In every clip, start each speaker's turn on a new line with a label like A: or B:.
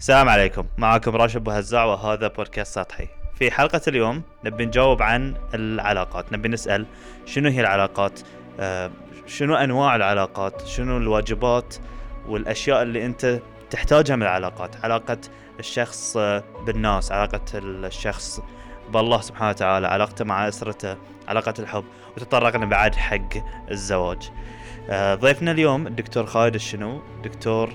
A: السلام عليكم. معكم راشد أبو هزاع وهذا بودكاست سطحي. في حلقة اليوم نبي نجاوب عن العلاقات. نبي نسأل شنو هي العلاقات؟ آه، شنو أنواع العلاقات؟ شنو الواجبات والأشياء اللي أنت تحتاجها من العلاقات؟ علاقة الشخص بالناس علاقة الشخص بالله سبحانه وتعالى علاقته مع أسرته علاقة الحب وتطرقنا بعد حق الزواج. آه، ضيفنا اليوم الدكتور خالد الشنو؟ دكتور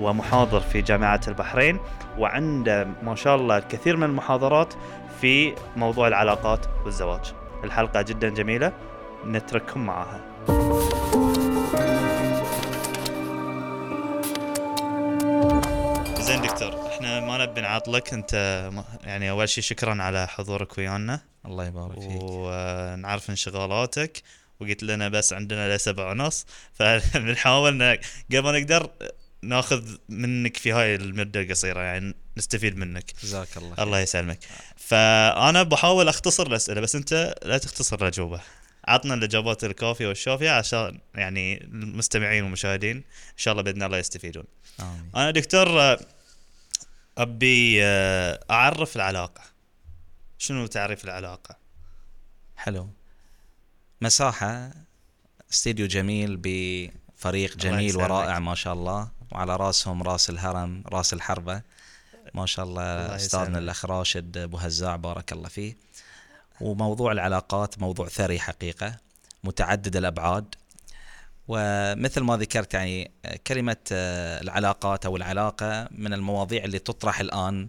A: ومحاضر في جامعة البحرين وعنده ما شاء الله الكثير من المحاضرات في موضوع العلاقات والزواج. الحلقة جدا جميلة نترككم معها. زين دكتور إحنا ما نبي نعطلك أنت يعني أول شيء شكرا على حضورك ويانا.
B: الله يبارك فيك.
A: ونعرف انشغالاتك وقلت لنا بس عندنا لسبع ونص فبنحاول قبل نقدر ناخذ منك في هاي المدة القصيرة يعني نستفيد منك.
B: جزاك الله
A: خير. الله يسلمك. فأنا بحاول أختصر الأسئلة بس أنت لا تختصر الأجوبة. عطنا الإجابات الكافية والشافية عشان يعني المستمعين والمشاهدين إن شاء الله بإذن الله يستفيدون. آمين. أنا دكتور أبي آه، أعرف العلاقة. شنو تعريف العلاقة؟
B: حلو. مساحة استديو جميل بفريق جميل ورائع ما شاء الله. وعلى راسهم راس الهرم راس الحربة. ما شاء الله, الله أستاذنا الأخ راشد أبو هزاع بارك الله فيه. وموضوع العلاقات موضوع ثري حقيقة متعدد الأبعاد. ومثل ما ذكرت يعني كلمة آه، العلاقات أو العلاقة من المواضيع اللي تطرح الآن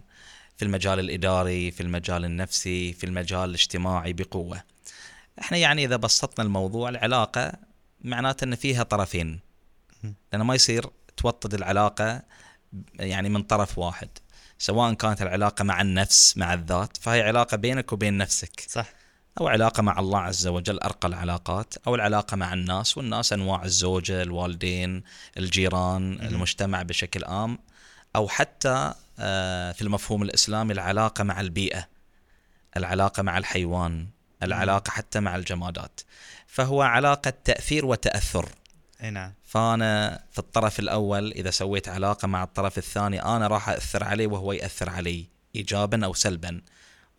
B: في المجال الإداري في المجال النفسي في المجال الاجتماعي بقوة. إحنا يعني إذا بسطنا الموضوع العلاقة معناته إن فيها طرفين. لأنه ما يصير توطد العلاقة يعني من طرف واحد سواء كانت العلاقة مع النفس مع الذات فهي علاقة بينك وبين نفسك.
A: صح.
B: أو علاقة مع الله عز وجل أرقى العلاقات. أو العلاقة مع الناس والناس أنواع الزوجة الوالدين الجيران م- المجتمع بشكل عام. أو حتى آه، في المفهوم الإسلامي العلاقة مع البيئة العلاقة مع الحيوان العلاقة حتى مع الجمادات. فهو علاقة تأثير وتأثر.
A: إي نعم.
B: فأنا في الطرف الأول إذا سويت علاقة مع الطرف الثاني أنا راح أثر عليه وهو يأثر علي ايجابا أو سلبا.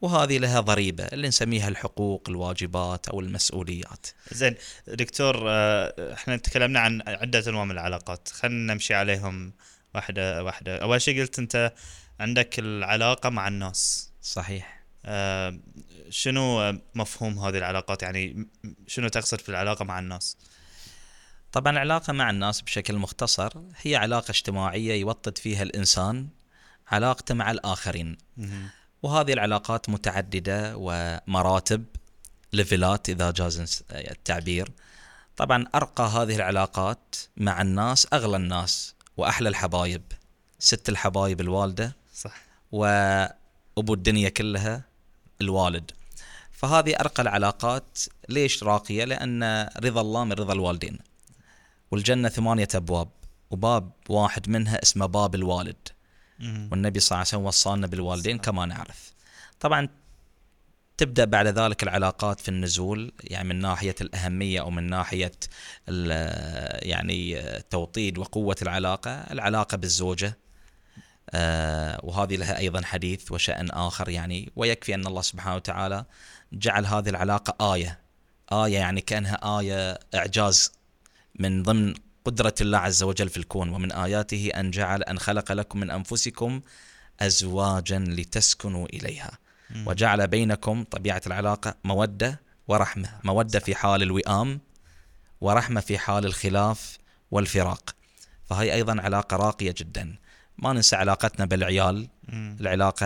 B: وهذه لها ضريبة اللي نسميها الحقوق الواجبات أو المسؤوليات.
A: زين دكتور آه، إحنا تكلمنا عن عدة أنواع من العلاقات. خلينا نمشي عليهم واحدة واحدة. أول شيء قلت أنت عندك العلاقة مع الناس.
B: صحيح.
A: آه، شنو مفهوم هذه العلاقات؟ يعني شنو تقصد في العلاقه مع الناس؟
B: طبعا العلاقة مع الناس بشكل مختصر هي علاقة اجتماعية يوطد فيها الإنسان علاقته مع الآخرين. وهذه العلاقات متعددة ومراتب ليفلات إذا جاز التعبير. طبعا أرقى هذه العلاقات مع الناس أغلى الناس وأحلى الحبايب ست الحبايب الوالدة
A: صح.
B: وأبو الدنيا كلها الوالد. فهذه أرقى العلاقات. ليش راقية؟ لأن رضا الله من رضا الوالدين. والجنة ثمانية أبواب وباب واحد منها اسمه باب الوالد. والنبي صلى الله عليه وسلم وصانا بالوالدين كما نعرف. طبعا تبدأ بعد ذلك العلاقات في النزول يعني من ناحية الأهمية أو من ناحية يعني توطيد وقوة العلاقة العلاقة بالزوجة. آه وهذه لها أيضا حديث وشأن آخر يعني ويكفي أن الله سبحانه وتعالى جعل هذه العلاقة آية. آية يعني كأنها آية إعجاز من ضمن قدرة الله عز وجل في الكون ومن آياته أن جعل أن خلق لكم من أنفسكم أزواجا لتسكنوا إليها. وجعل بينكم طبيعة العلاقة مودة ورحمة مودة في حال الوئام ورحمة في حال الخلاف والفراق. فهي أيضا علاقة راقية جدا. ما ننسى علاقتنا بالعيال. العلاقة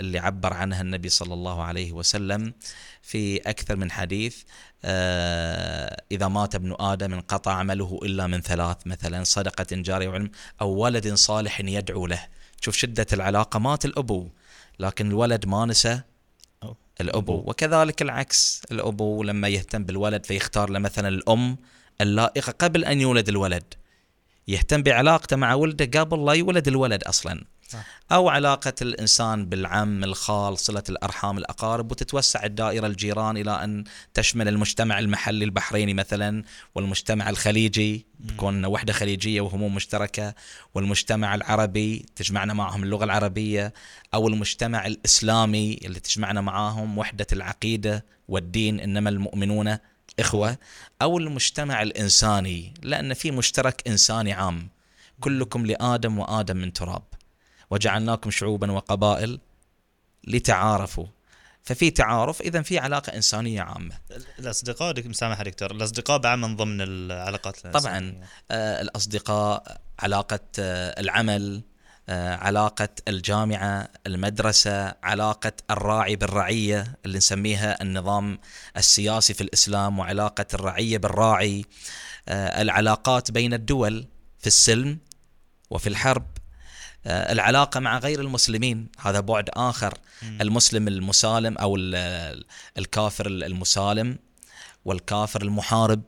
B: اللي عبر عنها النبي صلى الله عليه وسلم في أكثر من حديث. آه، إذا مات ابن آدم انقطع عمله إلا من ثلاث مثلا صدقة جارية وعلم أو ولد صالح يدعو له. شوف شدة العلاقة مات الأبو لكن الولد ما نسى الأبو. وكذلك العكس الأبو لما يهتم بالولد فيختار له مثلا الأم اللائقة قبل أن يولد الولد. يهتم بعلاقته مع ولده قبل لا يولد الولد أصلا. أو علاقة الإنسان بالعم الخال صلة الأرحام الأقارب وتتوسع الدائرة الجيران إلى أن تشمل المجتمع المحلي البحريني مثلا والمجتمع الخليجي بكون وحدة خليجية وهموم مشتركة والمجتمع العربي تجمعنا معهم اللغة العربية أو المجتمع الإسلامي اللي تجمعنا معاهم وحدة العقيدة والدين إنما المؤمنون إخوة أو المجتمع الإنساني لأن في مشترك إنساني عام. كلكم لآدم وآدم من تراب. وجعلناكم شعوبا وقبائل لتعارفوا. ففي تعارف اذا في علاقة إنسانية عامة.
A: الأصدقاء دك مسامح دكتور. الأصدقاء بعد من ضمن العلاقات الإنسانية.
B: طبعا آه الأصدقاء علاقة آه العمل علاقة الجامعة المدرسة علاقة الراعي بالرعية اللي نسميها النظام السياسي في الإسلام وعلاقة الرعية بالراعي. آه العلاقات بين الدول في السلم وفي الحرب. آه، العلاقة مع غير المسلمين هذا بعد آخر. المسلم المسالم أو الكافر المسالم والكافر المحارب.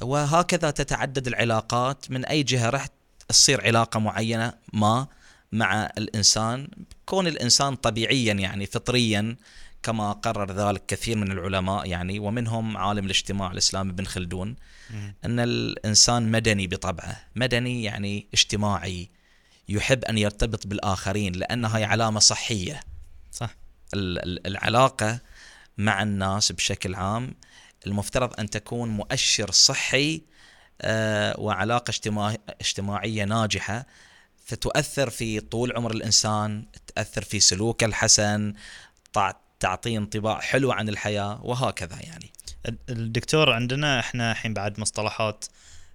B: وهكذا تتعدد العلاقات من أي جهة راح تصير علاقة معينة ما مع الإنسان كون الإنسان طبيعيا يعني فطريا كما قرر ذلك كثير من العلماء يعني ومنهم عالم الاجتماع الإسلامي ابن خلدون أن الإنسان مدني بطبعه مدني يعني اجتماعي يحب أن يرتبط بالآخرين لأنها هي علامة صحية.
A: صح.
B: العلاقة مع الناس بشكل عام المفترض أن تكون مؤشر صحي آه، وعلاقة اجتماعية ناجحة فتؤثر في طول عمر الإنسان تاثر في سلوكه الحسن تعطيه انطباع حلو عن الحياة وهكذا يعني.
A: الدكتور عندنا إحنا الحين بعد مصطلحات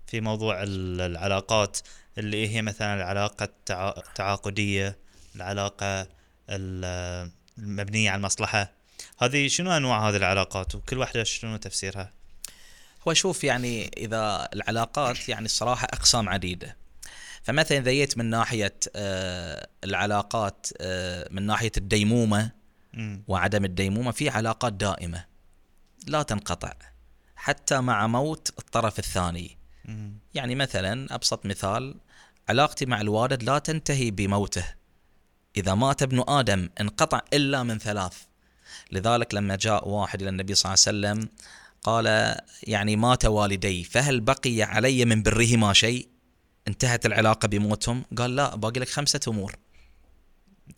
A: في موضوع العلاقات اللي هي مثلا العلاقة التعاقدية العلاقة المبنية على المصلحة. هذه شنو أنواع هذه العلاقات؟ وكل واحدة شنو تفسيرها؟
B: هو شوف يعني إذا العلاقات يعني الصراحة أقسام عديدة. فمثلا إذا جيت من ناحية آه، العلاقات آه، من ناحية الديمومة وعدم الديمومة في علاقات دائمة لا تنقطع حتى مع موت الطرف الثاني. يعني مثلا أبسط مثال علاقتي مع الوالد لا تنتهي بموته. إذا مات ابن آدم انقطع إلا من ثلاث. لذلك لما جاء واحد إلى النبي صلى الله عليه وسلم قال يعني مات والدي فهل بقي علي من برهما شيء؟ انتهت العلاقة بموتهم؟ قال لا باقي لك خمسة أمور.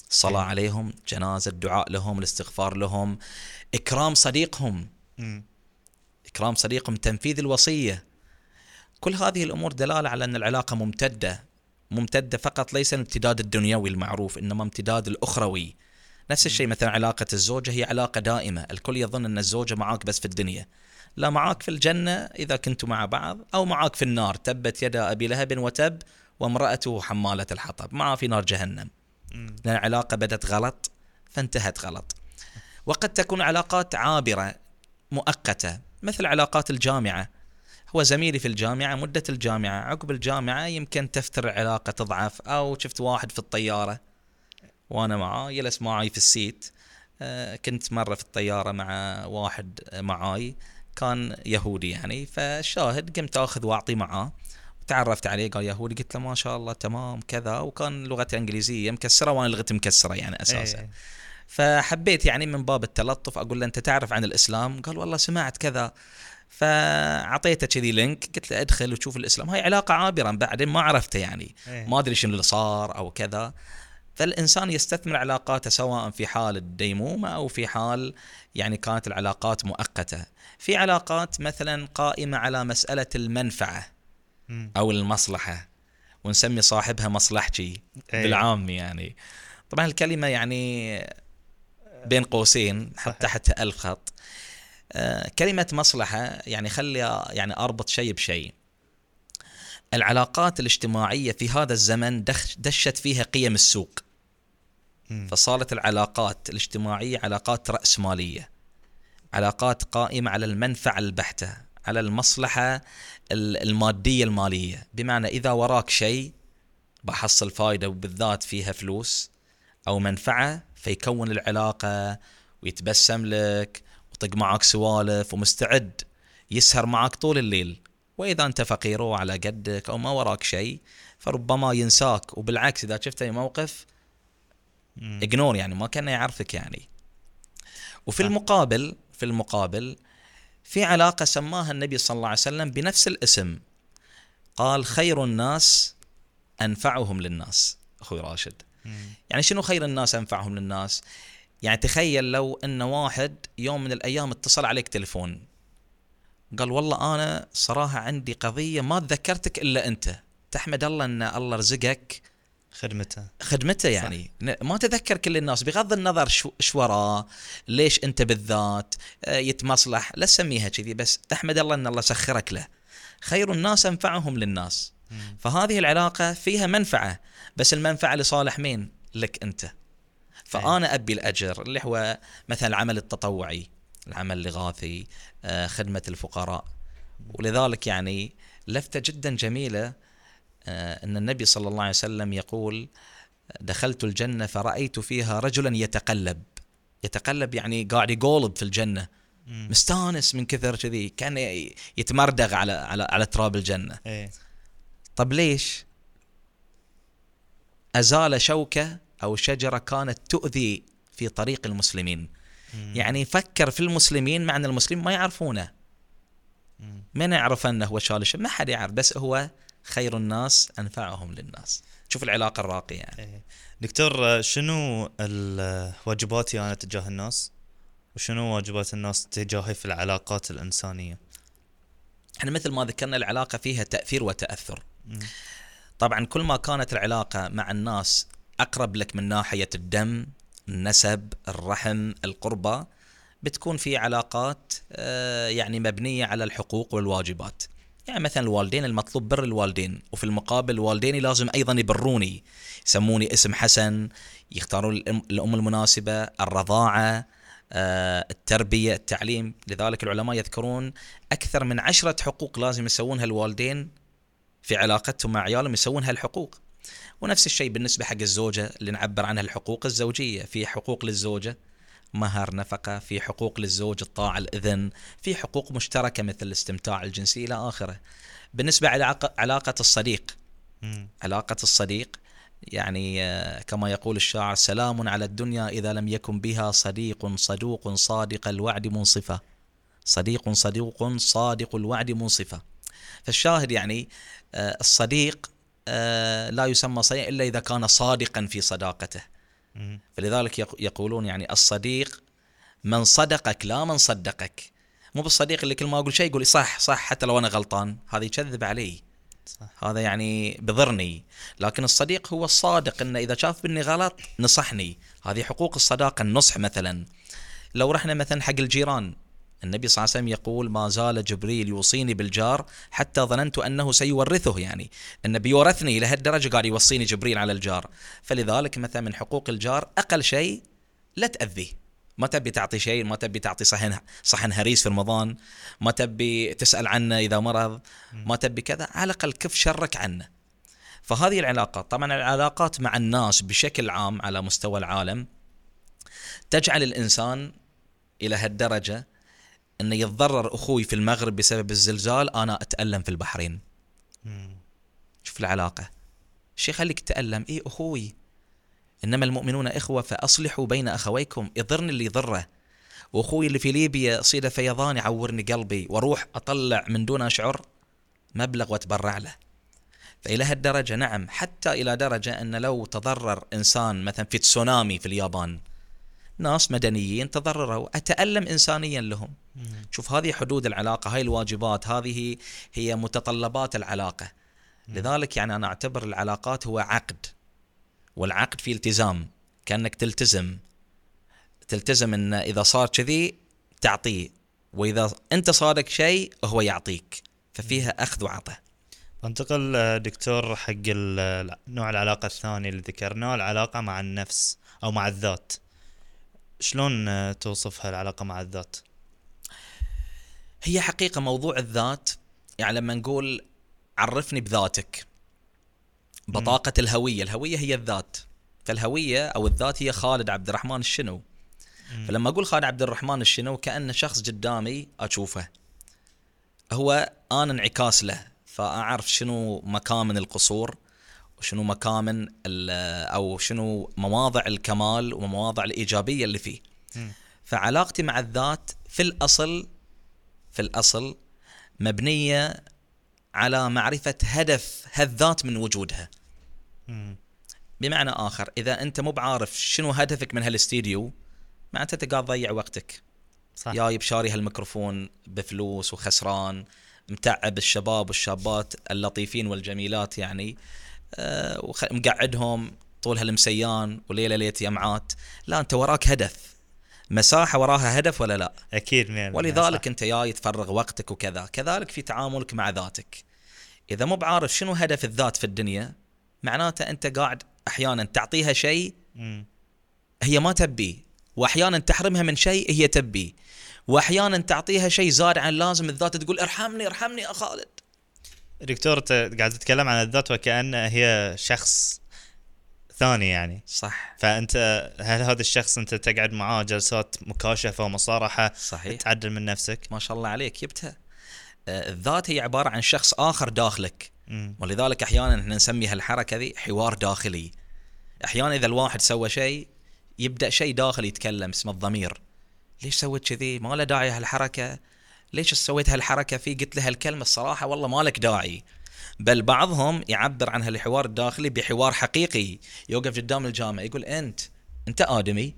B: الصلاة عليهم جنازة الدعاء لهم الاستغفار لهم إكرام صديقهم. إكرام صديقهم تنفيذ الوصية. كل هذه الأمور دلالة على أن العلاقة ممتدة. ممتدة فقط ليس الامتداد الدنيوي المعروف إنما امتداد الأخروي. نفس الشيء مثلا علاقة الزوجة هي علاقة دائمة. الكل يظن أن الزوجة معاك بس في الدنيا. لا معاك في الجنة إذا كنتوا مع بعض أو معاك في النار تبت يدا أبي لهب وتب وامرأته حمالة الحطب معاه في نار جهنم. لأن العلاقة بدت غلط فانتهت غلط. وقد تكون علاقات عابرة مؤقتة مثل علاقات الجامعة. هو زميلي في الجامعة مدة الجامعة عقب الجامعة يمكن تفتر العلاقة تضعف أو شفت واحد في الطيارة وأنا معاه جلس معي في السيت. آه، كنت مرة في الطيارة مع واحد معاي. كان يهودي يعني فالشاهد قمت أخذ وأعطي معاه. تعرفت عليه قال يهودي قلت له ما شاء الله تمام كذا. وكان لغته إنجليزية مكسرة وأنا لغتي مكسرة يعني أساسا. أيه. فحبيت يعني من باب التلطف أقول له أنت تعرف عن الإسلام؟ قال والله سمعت كذا. فأعطيته كذي لينك قلت له ادخل وشوف الإسلام. هاي علاقة عابرة بعدين ما عرفته يعني. إيه. ما أدري شنو اللي صار أو كذا. فالإنسان يستثمر علاقاته سواء في حال الديمومة أو في حال يعني كانت العلاقات مؤقتة. في علاقات مثلا قائمة على مسألة المنفعة أو المصلحة ونسمي صاحبها مصلحتي إيه. بالعام يعني. طبعا الكلمة يعني بين قوسين حتى تحت ألف خط آه، كلمة مصلحة يعني خلي يعني أربط شيء بشيء. العلاقات الاجتماعية في هذا الزمن دشت فيها قيم السوق. فصارت العلاقات الاجتماعية علاقات رأسمالية. علاقات قائمة على المنفعة البحتة على المصلحة المادية المالية بمعنى إذا وراك شيء بحصل فايدة وبالذات فيها فلوس أو منفعة فيكون العلاقة ويتبسم لك يطق معك سوالف ومستعد يسهر معك طول الليل وإذا أنت فقير وعلى قدك أو ما وراك شيء فربما ينساك وبالعكس إذا شفت أي موقف. اجنور يعني ما كان يعرفك يعني وفي. المقابل في المقابل في علاقة سماها النبي صلى الله عليه وسلم بنفس الاسم. قال خير الناس أنفعهم للناس. أخوي راشد.
A: مم.
B: يعني شنو خير الناس أنفعهم للناس؟ يعني تخيل لو أن واحد يوم من الأيام اتصل عليك تلفون قال والله أنا صراحة عندي قضية ما تذكرتك إلا أنت. تحمد الله أن الله رزقك
A: خدمته.
B: خدمته يعني. ن- ما تذكر كل الناس بغض النظر شو وراه ليش أنت بالذات آه، يتمصلح لا تسميها كذي بس تحمد الله إن الله سخرك له. خير الناس أنفعهم للناس. فهذه العلاقة فيها منفعة بس المنفعة لصالح مين؟ لك أنت. فأنا أبي الأجر اللي هو مثلا العمل التطوعي العمل الإغاثي آه، خدمة الفقراء. ولذلك يعني لفته جدا جميلة آه، أن النبي صلى الله عليه وسلم يقول دخلت الجنة فرأيت فيها رجلا يتقلب. يتقلب يعني قاعد يقولب في الجنة.
A: مم.
B: مستانس من كثر كذي كان يتمردغ على على على تراب الجنة.
A: إيه.
B: طب ليش؟ أزال شوكة أو شجرة كانت تؤذي في طريق المسلمين.
A: مم.
B: يعني فكر في المسلمين مع ان المسلمين ما يعرفونه. من يعرف أنه هو شال ما حد يعرف بس هو خير الناس أنفعهم للناس. شوف العلاقة الراقية يعني.
A: إيه. دكتور شنو واجباتي أنا تجاه الناس؟ وشنو واجبات الناس تجاهي في العلاقات الإنسانية؟
B: إحنا مثل ما ذكرنا العلاقة فيها تأثير
A: وتأثر.
B: طبعا كل ما كانت العلاقة مع الناس أقرب لك من ناحية الدم النسب الرحم القربة بتكون في علاقات آه، يعني مبنية على الحقوق والواجبات. يعني مثلا الوالدين المطلوب بر الوالدين وفي المقابل الوالدين لازم أيضا يبروني. يسموني اسم حسن يختارون الأم المناسبة الرضاعة آه، التربية التعليم. لذلك العلماء يذكرون أكثر من عشرة حقوق لازم يسوونها الوالدين في علاقتهم مع عيالهم يسوون هالحقوق ونفس الشيء بالنسبة حق الزوجة اللي نعبر عنها الحقوق الزوجية. في حقوق للزوجة مهر نفقة في حقوق للزوج الطاعة الإذن في حقوق مشتركة مثل الاستمتاع الجنسي إلى آخره بالنسبة علاقة, علاقة الصديق
A: مم.
B: علاقة الصديق يعني آه، كما يقول الشاعر سلام على الدنيا إذا لم يكن بها صديق صدوق صادق الوعد منصفة صديق صدوق صادق الوعد منصفة فالشاهد يعني آه، الصديق آه، لا يسمى صديق إلا إذا كان صادقا في صداقته. فلذلك يق- يقولون يعني الصديق من صدقك لا من صدقك. مو بالصديق اللي كل ما أقول شيء يقول لي صح صح حتى لو أنا غلطان. هذا يكذب علي.
A: صح.
B: هذا يعني بضرني. لكن الصديق هو الصادق. إنه إذا شاف مني غلط نصحني. هذه حقوق الصداقة النصح مثلا. لو رحنا مثلا حق الجيران. النبي صلى الله عليه وسلم يقول ما زال جبريل يوصيني بالجار حتى ظننت أنه سيورثه. يعني انه بيورثني إلى هالدرجه قاعد يوصيني جبريل على الجار. فلذلك مثلا من حقوق الجار أقل شيء لا تأذيه. ما تبي تعطي شيء ما تبي تعطي صحن صحن هريس في رمضان ما تبي تسأل عنه إذا مرض ما تبي كذا على الأقل كف شرك عنه. فهذه العلاقات طبعا العلاقات مع الناس بشكل عام على مستوى العالم تجعل الإنسان إلى هالدرجة إنه يتضرر أخوي في المغرب بسبب الزلزال أنا أتألم في البحرين.
A: مم.
B: شوف العلاقة. شيء خليك تتألم؟ إيه أخوي. إنما المؤمنون إخوة فأصلحوا بين أخويكم. يضرني اللي يضره. وأخوي اللي في ليبيا صيده فيضان يعورني قلبي وأروح أطلع من دون أشعر مبلغ وأتبرع له. فإلى هالدرجة نعم حتى إلى درجة أن لو تضرر إنسان مثلا في تسونامي في اليابان ناس مدنيين تضرروا. أتألم إنسانيا لهم.
A: مم.
B: شوف هذه حدود العلاقة هاي الواجبات هذه هي متطلبات العلاقة. لذلك يعني أنا أعتبر العلاقات هو عقد والعقد فيه التزام كأنك تلتزم. تلتزم أن إذا صار كذي تعطيه وإذا أنت صارك شيء هو يعطيك. ففيها أخذ وعطاء.
A: بنتقل آه، دكتور حق نوع العلاقة الثاني اللي ذكرناه العلاقة مع النفس أو مع الذات. شلون توصفها العلاقة مع الذات؟
B: هي حقيقة موضوع الذات يعني لما نقول عرفني بذاتك. بطاقة الهوية الهوية هي الذات. فالهوية أو الذات هي خالد عبد الرحمن الشنو.
A: مم.
B: فلما أقول خالد عبد الرحمن الشنو كأنه شخص قدامي أشوفه. هو أنا انعكاس له فأعرف شنو مكان من القصور. وشنو مكامن أو شنو مواضع الكمال ومواضع الإيجابية اللي فيه. فعلاقتي مع الذات في الأصل في الأصل مبنية على معرفة هدف هالذات من وجودها. بمعنى آخر إذا أنت مو بعارف شنو هدفك من هالاستديو معناته أنت قاعد تضيع وقتك.
A: صح.
B: جايب شاري هالميكروفون بفلوس وخسران متعب الشباب والشابات اللطيفين والجميلات يعني. أه وخ- مقعدهم طول هالمسيان وليلة ليلة يمعات. لا أنت وراك هدف. مساحة وراها هدف ولا لا؟
A: أكيد 100%
B: ولذلك. أنت جاي تفرغ وقتك وكذا. كذلك في تعاملك مع ذاتك. إذا مو بعارف شنو هدف الذات في الدنيا معناته أنت قاعد أحيانا تعطيها شيء. هي ما تبيه واحيانا تحرمها من شيء هي تبيه واحيانا تعطيها شيء زاد عن اللازم. الذات تقول ارحمني ارحمني يا خالد.
A: دكتور انت قاعد تتكلم عن الذات وكأن هي شخص ثاني يعني.
B: صح.
A: فأنت هل هذا الشخص أنت تقعد معاه جلسات مكاشفة ومصارحة
B: صحيح.
A: تعدل من نفسك؟
B: ما شاء الله عليك جبتها آه، الذات هي عبارة عن شخص آخر داخلك.
A: مم.
B: ولذلك أحيانا إحنا نسمي هالحركة ذي حوار داخلي. أحيانا إذا الواحد سوى شيء يبدأ شيء داخلي يتكلم اسمه الضمير. ليش سويت كذي؟ ما له داعي هالحركة. ليش سويت هالحركة في قلت له هالكلمة الصراحة والله ما لك داعي. بل بعضهم يعبر عن هالحوار الداخلي بحوار حقيقي. يوقف قدام الجامع يقول أنت أنت آدمي.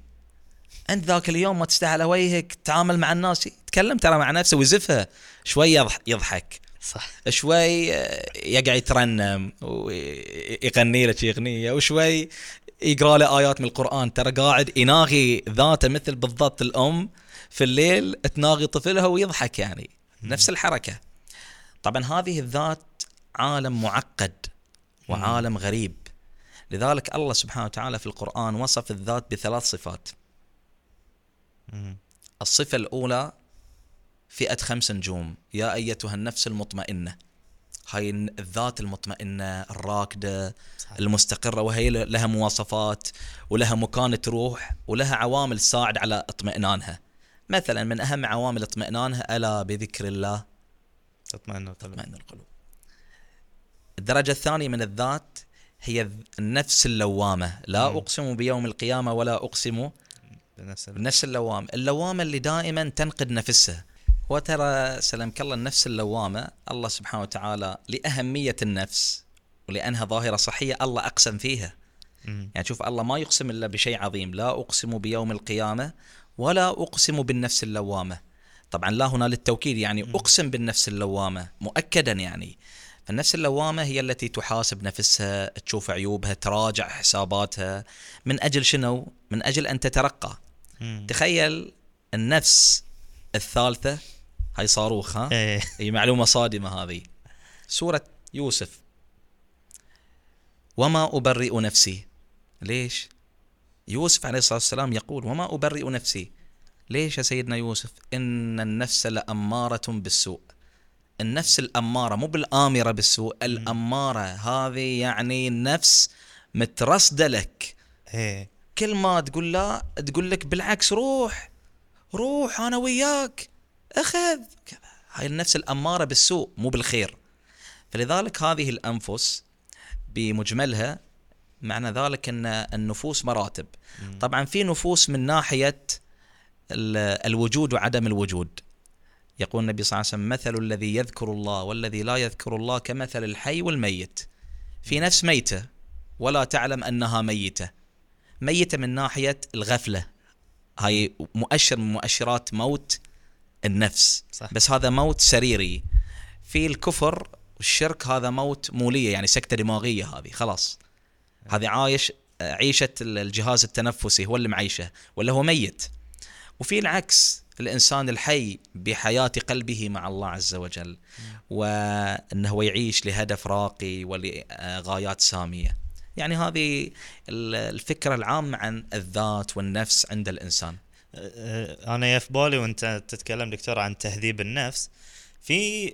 B: أنت ذاك اليوم ما تستاهل وجهك تتعامل مع الناس. يتكلم ترى مع نفسه ويزفها شوي يضح- يضحك.
A: صح.
B: شوي آه، يقعد يترنم ويغني لك أغنية وشوي يقرأ له آيات من القرآن. ترى قاعد يناغي ذاته مثل بالضبط الأم. في الليل تناغي طفلها ويضحك يعني. نفس الحركة. طبعا هذه الذات عالم معقد وعالم غريب. لذلك الله سبحانه وتعالى في القرآن وصف الذات بثلاث صفات. الصفة الأولى فئة خمس نجوم. يا أيتها النفس المطمئنة. هاي الذات المطمئنة الراكدة
A: صح.
B: المستقرة وهي لها مواصفات ولها مكان تروح ولها عوامل تساعد على اطمئنانها. مثلا من أهم عوامل اطمئنانها ألا بذكر الله.
A: تطمئن القلب
B: تطمئن القلوب. الدرجة الثانية من الذات هي النفس اللوامة. لا
A: مم.
B: أقسم بيوم القيامة ولا أقسم
A: بنفس
B: النفس اللوامة. اللوامة اللي دائما تنقد نفسها. وترى سلمك الله النفس اللوامة الله سبحانه وتعالى لأهمية النفس ولأنها ظاهرة صحية الله أقسم فيها.
A: مم.
B: يعني شوف الله ما يقسم إلا بشيء عظيم. لا أقسم بيوم القيامة ولا أقسم بالنفس اللوامة. طبعا لا هنا للتوكيد يعني أقسم بالنفس اللوامة مؤكدا يعني. فالنفس اللوامة هي التي تحاسب نفسها تشوف عيوبها تراجع حساباتها. من أجل شنو؟ من أجل أن تترقى.
A: مم.
B: تخيل النفس الثالثة هاي صاروخ ها؟
A: إيه.
B: هي معلومة صادمة هذه. سورة يوسف. وما أبرئ نفسي. ليش؟ يوسف عليه الصلاة والسلام يقول وما أبرئ نفسي. ليش يا سيدنا يوسف؟ إن النفس لأمارة بالسوء. النفس الأمارة مو بالآمرة بالسوء الأمارة هذه يعني النفس مترصدة لك.
A: إيه.
B: كل ما تقول لا تقول لك بالعكس روح روح أنا وياك أخذ. كذا. هاي النفس الأمارة بالسوء مو بالخير. فلذلك هذه الأنفس بمجملها معنى ذلك إن النفوس مراتب.
A: مم.
B: طبعا في نفوس من ناحية ال- الوجود وعدم الوجود. يقول النبي صلى الله عليه وسلم مثل الذي يذكر الله والذي لا يذكر الله كمثل الحي والميت. في نفس ميتة ولا تعلم أنها ميتة. ميتة من ناحية الغفلة. هاي مؤشر من مؤشرات موت النفس.
A: صح.
B: بس هذا موت سريري. في الكفر والشرك هذا موت مولية يعني سكتة دماغية هذه خلاص. هذه عايش عيشة الجهاز التنفسي هو اللي معيشة ولا هو ميت. وفي العكس الإنسان الحي بحياة قلبه مع الله عز وجل وإنه هو يعيش لهدف راقي ولغايات سامية. يعني هذه ال- الفكرة العامة عن الذات والنفس عند الإنسان.
A: أه، أنا يا في بالي وأنت تتكلم دكتور عن تهذيب النفس في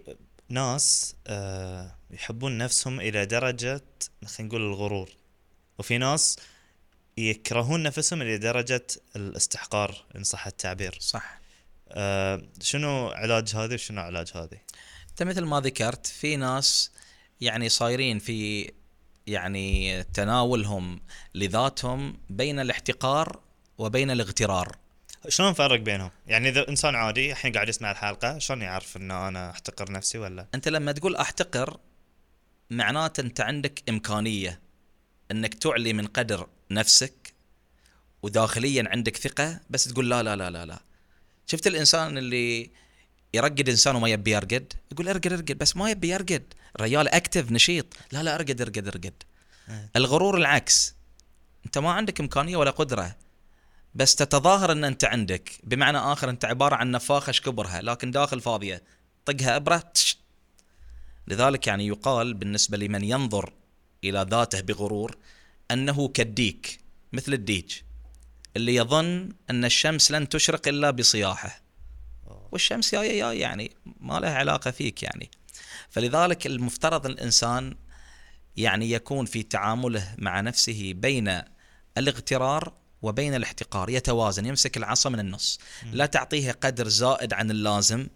A: ناس أه، يحبون نفسهم إلى درجة خلينا نقول الغرور. وفي ناس يكرهون نفسهم إلى درجه الاستحقار إن صح التعبير.
B: صح.
A: أه، شنو علاج هذه وشنو علاج هذه؟
B: أنت مثل ما ذكرت في ناس يعني صايرين في يعني تناولهم لذاتهم بين الاحتقار وبين الاغترار.
A: شلون نفرق بينهم؟ يعني إذا إنسان عادي الحين قاعد يسمع الحلقة شلون يعرف انه أنا أحتقر نفسي ولا؟
B: أنت لما تقول أحتقر معناته أنت عندك إمكانية. إنك تعلي من قدر نفسك وداخليا عندك ثقة بس تقول لا لا لا لا لا. شفت الإنسان اللي يرقد إنسان وما يبي يرقد؟ يقول أرقد أرقد بس ما يبي يرقد. الرجال active نشيط. لا لا أرقد أرقد أرقد.
A: إيه.
B: الغرور العكس. أنت ما عندك إمكانية ولا قدرة بس تتظاهر إن أنت عندك. بمعنى آخر أنت عبارة عن نفاخة كبرها؟ لكن داخل فاضية. طقها إبرة تش. لذلك يعني يقال بالنسبة لمن ينظر إلى ذاته بغرور أنه كالديك مثل الديج اللي يظن أن الشمس لن تشرق إلا بصياحه. والشمس جاية يعني ما لها علاقة فيك يعني. فلذلك المفترض الإنسان يعني يكون في تعامله مع نفسه بين الاغترار وبين الاحتقار يتوازن يمسك العصا من النص. لا تعطيه قدر زائد عن اللازم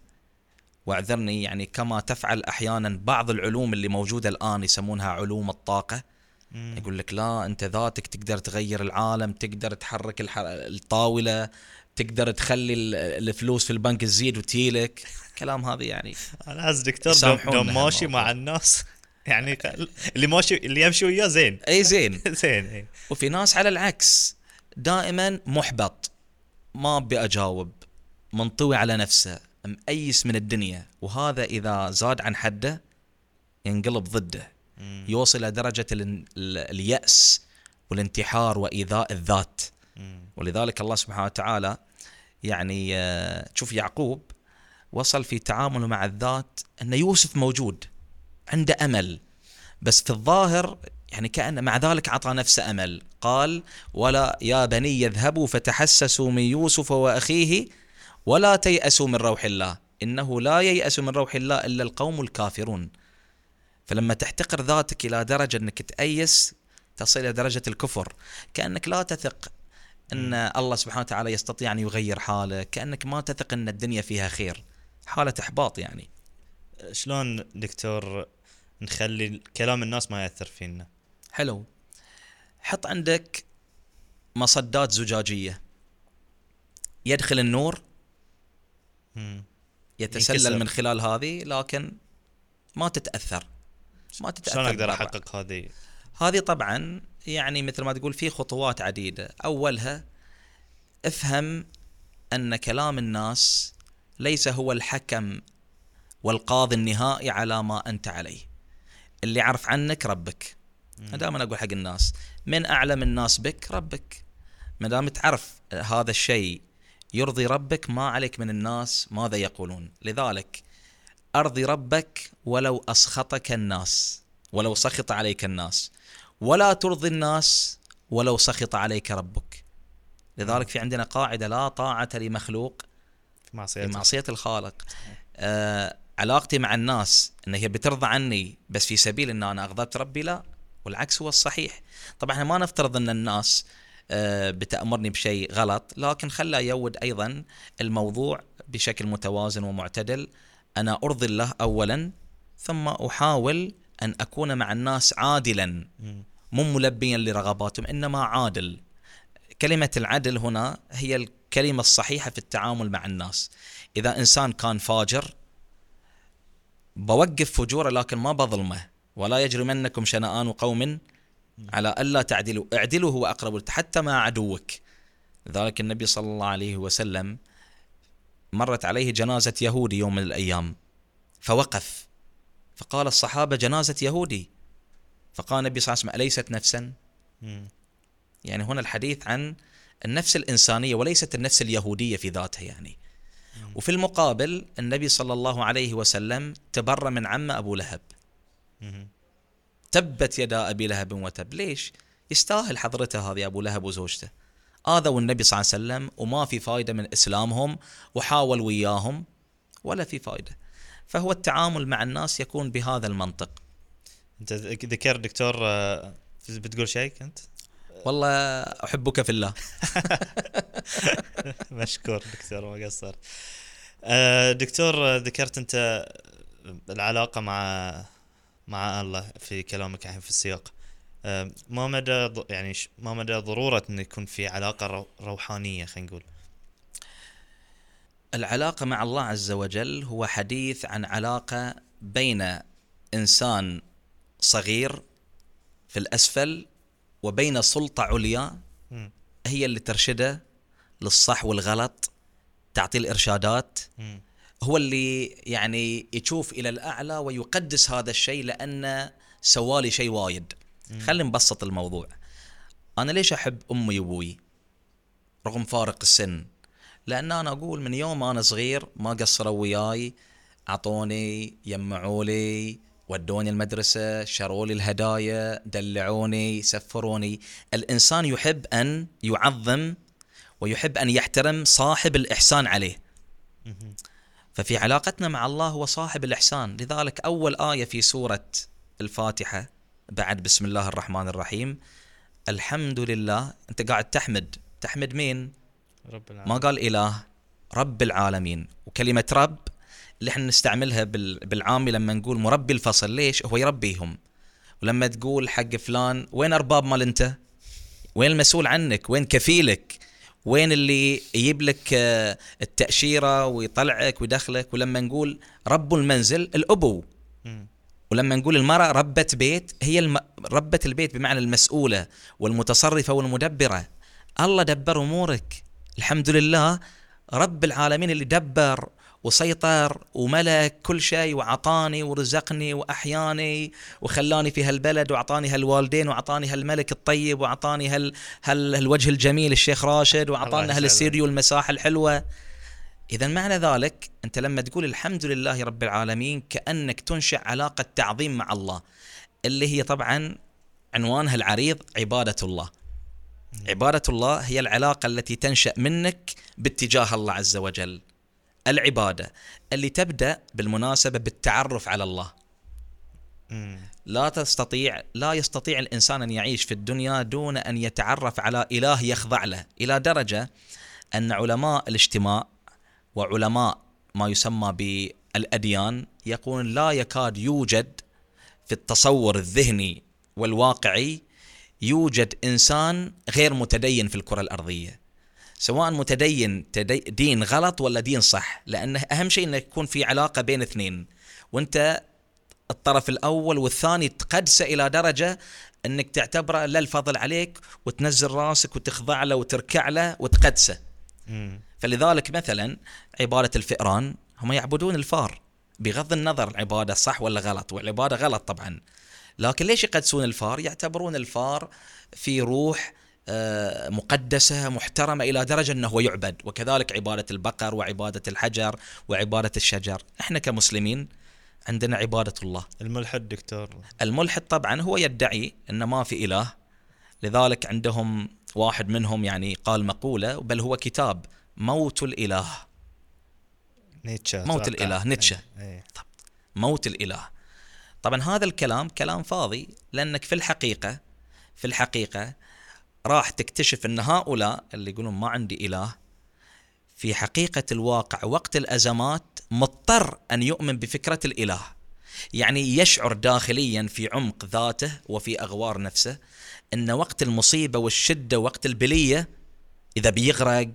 B: واعذرني يعني كما تفعل أحيانا بعض العلوم اللي موجودة الآن يسمونها علوم الطاقة.
A: مم.
B: يقول لك لا أنت ذاتك تقدر تغير العالم تقدر تحرك الح- الطاولة تقدر تخلي ال- الفلوس في البنك تزيد وتجيلك. كلام هذا يعني
A: أنا دكتور دوم, دوم ماشي. مع الناس. يعني اللي ماشي اللي يمشي وياه زين.
B: إي زين.
A: زين إيه.
B: وفي ناس على العكس. دائما محبط. ما أبي أجاوب. منطوي على نفسه. مأيس من الدنيا. وهذا إذا زاد عن حده ينقلب ضده.
A: مم.
B: يوصل إلى درجة ال- ال- اليأس والانتحار وإيذاء الذات.
A: مم.
B: ولذلك الله سبحانه وتعالى يعني آه، تشوف يعقوب وصل في تعامله مع الذات أن يوسف موجود عنده أمل. بس في الظاهر يعني كأن مع ذلك اعطى نفسه أمل. قال ولا يا بني يذهبوا فتحسسوا من يوسف وأخيه ولا تيأسوا من روح الله. إنه لا ييأس من روح الله إلا القوم الكافرون. فلما تحتقر ذاتك إلى درجة إنك تأيس تصل إلى درجة الكفر. كأنك لا تثق إن الله سبحانه وتعالى يستطيع أن يغير حالك. كأنك ما تثق إن الدنيا فيها خير. حالة إحباط يعني.
A: شلون دكتور نخلي كلام الناس ما يأثر فينا؟
B: حلو. حط عندك مصدات زجاجية. يدخل النور. يتسلل. من خلال هذه لكن ما تتأثر. ما تتأثر
A: شلون
B: أقدر.
A: أحقق هذه؟
B: هذه طبعا يعني مثل ما تقول في خطوات عديدة. أولها افهم أن كلام الناس ليس هو الحكم والقاضي النهائي على ما أنت عليه. اللي يعرف عنك ربك. أنا دائما أقول حق الناس من أعلم الناس بك ربك. ما دام تعرف هذا الشيء يرضي ربك ما عليك من الناس ماذا يقولون. لذلك أرضي ربك ولو أسخطك الناس ولو سخط عليك الناس. ولا ترضي الناس ولو سخط عليك ربك. لذلك في عندنا قاعدة لا طاعة لمخلوق
A: في معصيه
B: بمعصيه الخالق. آه علاقتي مع الناس إن هي بترضى عني بس في سبيل إن أنا أغضبت ربي لا والعكس هو الصحيح. طبعا إحنا ما نفترض إن الناس آه بتأمرني بشيء غلط لكن خلى يود أيضا الموضوع بشكل متوازن ومعتدل. أنا أرضي الله اولا ثم أحاول أن أكون مع الناس عادلا. مو ملبيا لرغباتهم إنما عادل. كلمة العدل هنا هي الكلمة الصحيحة في التعامل مع الناس. إذا إنسان كان فاجر بوقف فجوره لكن ما بظلمه. ولا يجرمنكم شنآن قوم على ألا تعدلوا. اعدلوا هو أقرب للت- حتى مع عدوك. لذلك النبي صلى الله عليه وسلم مرت عليه جنازة يهودي يوم من الأيام. فوقف. فقال الصحابة جنازة يهودي. فقال النبي صلى الله عليه وسلم أليست نفسا. يعني هنا الحديث عن النفس الإنسانية وليست النفس اليهودية في ذاتها يعني. وفي المقابل النبي صلى الله عليه وسلم تبرى من عمه أبو لهب. تبت يدا أبي لهب وتب. ليش؟ يستاهل حضرته هذه أبو لهب وزوجته. آذوا النبي صلى الله عليه وسلم وما في فايدة من إسلامهم وحاول وياهم ولا في فايدة. فهو التعامل مع الناس يكون بهذا المنطق.
A: أنت ذكرت دكتور آه، بتقول شيء كنت؟
B: والله أحبك في الله.
A: مشكور دكتور ما قصرت. آه، دكتور آه، ذكرت أنت العلاقة مع مع الله في كلامك الحين في السياق آه، ما مدى يعني ما مدى ضرورة انه يكون في علاقة رو- روحانية خلينا نقول
B: العلاقة مع الله عز وجل هو حديث عن علاقة بين إنسان صغير في الأسفل وبين سلطة عليا. هي اللي ترشده للصح والغلط تعطيه الإرشادات. هو اللي يعني يشوف إلى الأعلى ويقدس هذا الشيء لأنه سوالي شيء وايد. خلينا نبسط الموضوع. أنا ليش أحب أمي وأبوي رغم فارق السن؟ لأن أنا أقول من يوم أنا صغير ما قصروا وياي أعطوني يمعوا لي ودوني المدرسة شروا لي الهدايا دلعوني سفروني. الإنسان يحب أن يعظم ويحب أن يحترم صاحب الإحسان عليه. ففي علاقتنا مع الله هو صاحب الإحسان. لذلك أول آية في سورة الفاتحة بعد بسم الله الرحمن الرحيم الحمد لله. أنت قاعد تحمد. تحمد مين؟
A: رب
B: ما
A: العالمين
B: قال إله؟ رب العالمين. وكلمة رب اللي إحنا نستعملها بال- بالعامي لما نقول مربي الفصل. ليش؟ هو يربيهم. ولما تقول حق فلان وين أرباب مال أنت؟ وين المسؤول عنك؟ وين كفيلك؟ وين اللي يجيب لك آه، التأشيرة ويطلعك ويدخلك. ولما نقول رب المنزل الأبو.
A: مم.
B: ولما نقول المرأة ربة بيت هي الم... ربة البيت بمعنى المسؤولة والمتصرفة والمدبرة. الله دبر أمورك. الحمد لله رب العالمين اللي دبر وسيطر وملك كل شيء وعطاني ورزقني وأحياني وخلاني في هالبلد وأعطاني هالوالدين وأعطاني هالملك الطيب وأعطاني هال... هال... هالوجه الجميل الشيخ راشد
A: يسعدك.
B: هالاستديو والمساحة الحلوة. إذا معنى ذلك أنت لما تقول الحمد لله رب العالمين كأنك تنشئ علاقة تعظيم مع الله اللي هي طبعا عنوانها العريض عبادة الله. عبادة الله هي العلاقة التي تنشأ منك باتجاه الله عز وجل. العبادة اللي تبدأ بالمناسبة بالتعرف على الله. لا تستطيع لا يستطيع الإنسان أن يعيش في الدنيا دون أن يتعرف على إله يخضع له إلى درجة أن علماء الاجتماع وعلماء ما يسمى بالأديان يقولون لا يكاد يوجد في التصور الذهني والواقعي يوجد إنسان غير متدين في الكرة الأرضية سواء متدين تدي دين غلط ولا دين صح. لأنه أهم شيء إنه يكون في علاقة بين اثنين. وأنت الطرف الأول والثاني تقدسه إلى درجة إنك تعتبره لا الفضل عليك وتنزل راسك وتخضع له وتركع له وتقدسه. فلذلك مثلا عبادة الفئران هم يعبدون الفار. بغض النظر العبادة صح ولا غلط والعبادة غلط طبعا. لكن ليش يقدسون الفار؟ يعتبرون الفار في روح مقدسة محترمة إلى درجة أنه هو يعبد وكذلك عبادة البقر وعبادة الحجر وعبادة الشجر إحنا كمسلمين عندنا عبادة الله
A: الملحد دكتور
B: الملحد طبعا هو يدعي أن ما في إله لذلك عندهم واحد منهم يعني قال مقولة بل هو كتاب موت الإله
A: نيتشه
B: موت. الإله، نيتشه.
A: إيه. إيه.
B: موت الإله طبعا هذا الكلام كلام فاضي لأنك في الحقيقة في الحقيقة راح تكتشف أن هؤلاء اللي يقولون ما عندي إله في حقيقة الواقع وقت الأزمات مضطر أن يؤمن بفكرة الإله. يعني يشعر داخليا في عمق ذاته وفي أغوار نفسه أن وقت المصيبة والشدة وقت البلية إذا بيغرق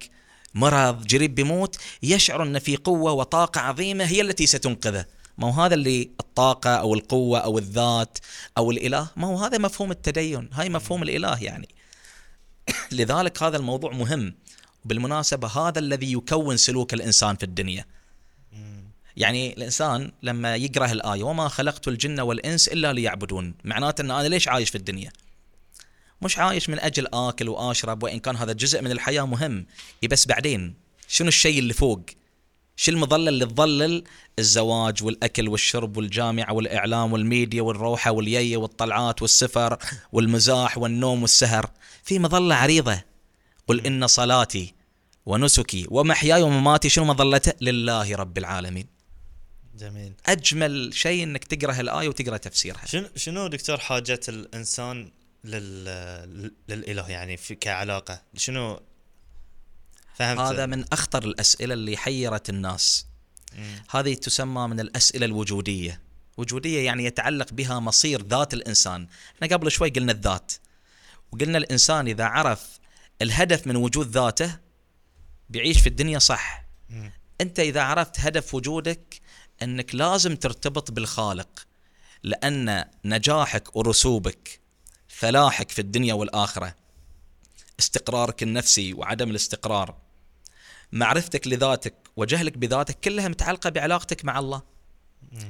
B: مرض جريب بيموت يشعر أن في قوة وطاقة عظيمة هي التي ستنقذه. ما هو هذا اللي الطاقة أو القوة أو الذات أو الإله؟ ما هو هذا مفهوم التدين. هاي مفهوم الإله يعني. لذلك هذا الموضوع مهم. بالمناسبة هذا الذي يكون سلوك الإنسان في الدنيا. يعني الإنسان لما يقرأ الآية وما خلقت الجن والإنس إلا ليعبدون. معناته أن أنا ليش عايش في الدنيا؟ مش عايش من أجل آكل وأشرب وإن كان هذا جزء من الحياة مهم. إيه بس بعدين شنو الشيء اللي فوق؟ شو المظلة اللي تظلل؟ الزواج والأكل والشرب والجامعة والإعلام والميديا والروحة واليية والطلعات والسفر والمزاح والنوم والسهر. في مظلة عريضة. قل إن صلاتي ونسكي ومحياي ومماتي شنو مظلته؟ لله رب العالمين.
A: جميل.
B: أجمل شيء أنك تقرأ الآية وتقرأ تفسيرها.
A: شنو شنو دكتور حاجة الإنسان لل للإله يعني في كعلاقة؟ شنو فهمت؟
B: هذا من أخطر الأسئلة اللي حيرت الناس.
A: مم.
B: هذه تسمى من الأسئلة الوجودية. وجودية يعني يتعلق بها مصير ذات الإنسان. إحنا قبل شوي قلنا الذات. وقلنا الإنسان إذا عرف الهدف من وجود ذاته بيعيش في الدنيا صح.
A: مم.
B: أنت إذا عرفت هدف وجودك أنك لازم ترتبط بالخالق. لأن نجاحك ورسوبك فلاحك في الدنيا والآخرة استقرارك النفسي وعدم الاستقرار. معرفتك لذاتك وجهلك بذاتك كلها متعلقة بعلاقتك مع الله.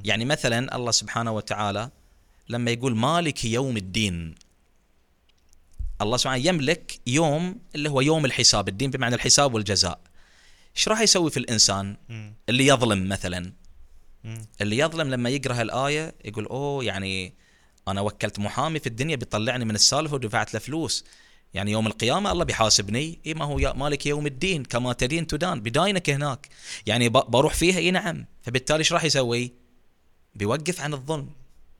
B: يعني مثلا الله سبحانه وتعالى لما يقول مالك يوم الدين الله سبحانه يملك يوم اللي هو يوم الحساب الدين بمعنى الحساب والجزاء. إيش راح يسوي في
A: الإنسان.
B: اللي يظلم مثلا. اللي يظلم لما يقرأ هالآية يقول أوه يعني أنا وكلت محامي في الدنيا بيطلعني من السالفة ودفعت له فلوس. يعني يوم القيامة الله بيحاسبني. اي ما هو يا- مالك يوم الدين؟ كما تدين تدان. بداينك هناك. يعني بروح فيها اي نعم. فبالتالي إيش راح يسوي؟ بيوقف عن الظلم.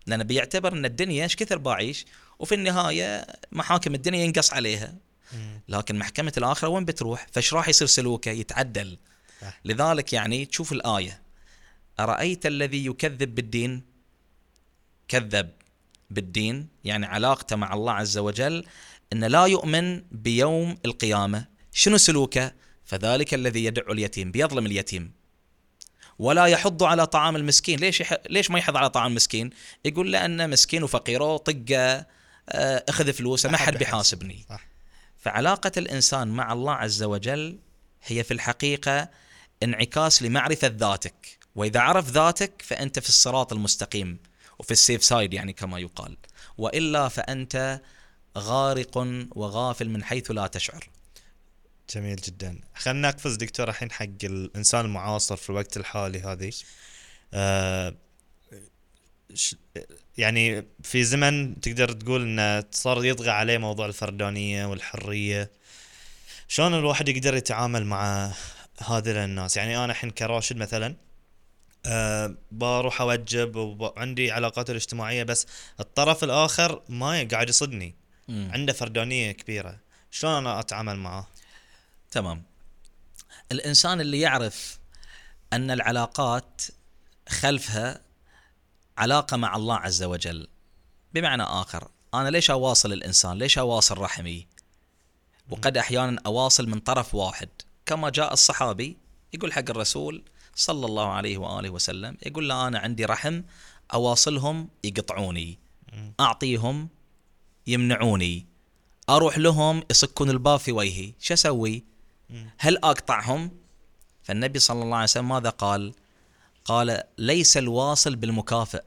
B: لأنه بيعتبر إن الدنيا إيش كثر بعيش وفي النهاية محاكم الدنيا ينقص عليها. لكن محكمة الآخرة وين بتروح؟ فإيش راح يصير سلوكه؟ يتعدل. لذلك يعني تشوف الآية. أرأيت الذي يكذب بالدين؟ كذب بالدين. يعني علاقته مع الله عز وجل أن لا يؤمن بيوم القيامة. شنو سلوكه؟ فذلك الذي يدع اليتيم بيظلم اليتيم. ولا يحض على طعام المسكين. ليش يح... ليش ما يحض على طعام المسكين يقول لأنه مسكين وفقير طقه آه، أخذ فلوسه ما حد
A: بيحاسب.
B: بيحاسبني. فعلاقة الإنسان مع الله عز وجل هي في الحقيقة انعكاس لمعرفة ذاتك. وإذا عرف ذاتك فأنت في الصراط المستقيم. وفي السيف سايد يعني كما يقال. وإلا فأنت غارق وغافل من حيث لا تشعر.
A: جميل جدا. خلينا نقفز دكتور الحين حق الإنسان المعاصر في الوقت الحالي هذه. آه يعني في زمن تقدر تقول إنه صار يطغى عليه موضوع الفردانية والحرية. شلون الواحد يقدر يتعامل مع هذه الناس؟ يعني أنا الحين كراشد مثلا أه بروح أوجب وعندي علاقات الاجتماعية بس الطرف الآخر ما قاعد يصدني.
B: مم.
A: عنده فردانية كبيرة. شلون أنا أتعامل معاه
B: تمام. الإنسان اللي يعرف أن العلاقات خلفها علاقة مع الله عز وجل بمعنى آخر أنا ليش أواصل الإنسان؟ ليش أواصل رحمي؟ وقد أحيانا أواصل من طرف واحد. كما جاء الصحابي يقول حق الرسول صلى الله عليه وآله وسلم يقول لا أنا عندي رحم أواصلهم يقطعوني. أعطيهم يمنعوني. أروح لهم يصكون الباب في وجهي. شو أسوي؟ هل أقطعهم؟ فالنبي صلى الله عليه وسلم ماذا قال؟ قال ليس الواصل بالمكافئ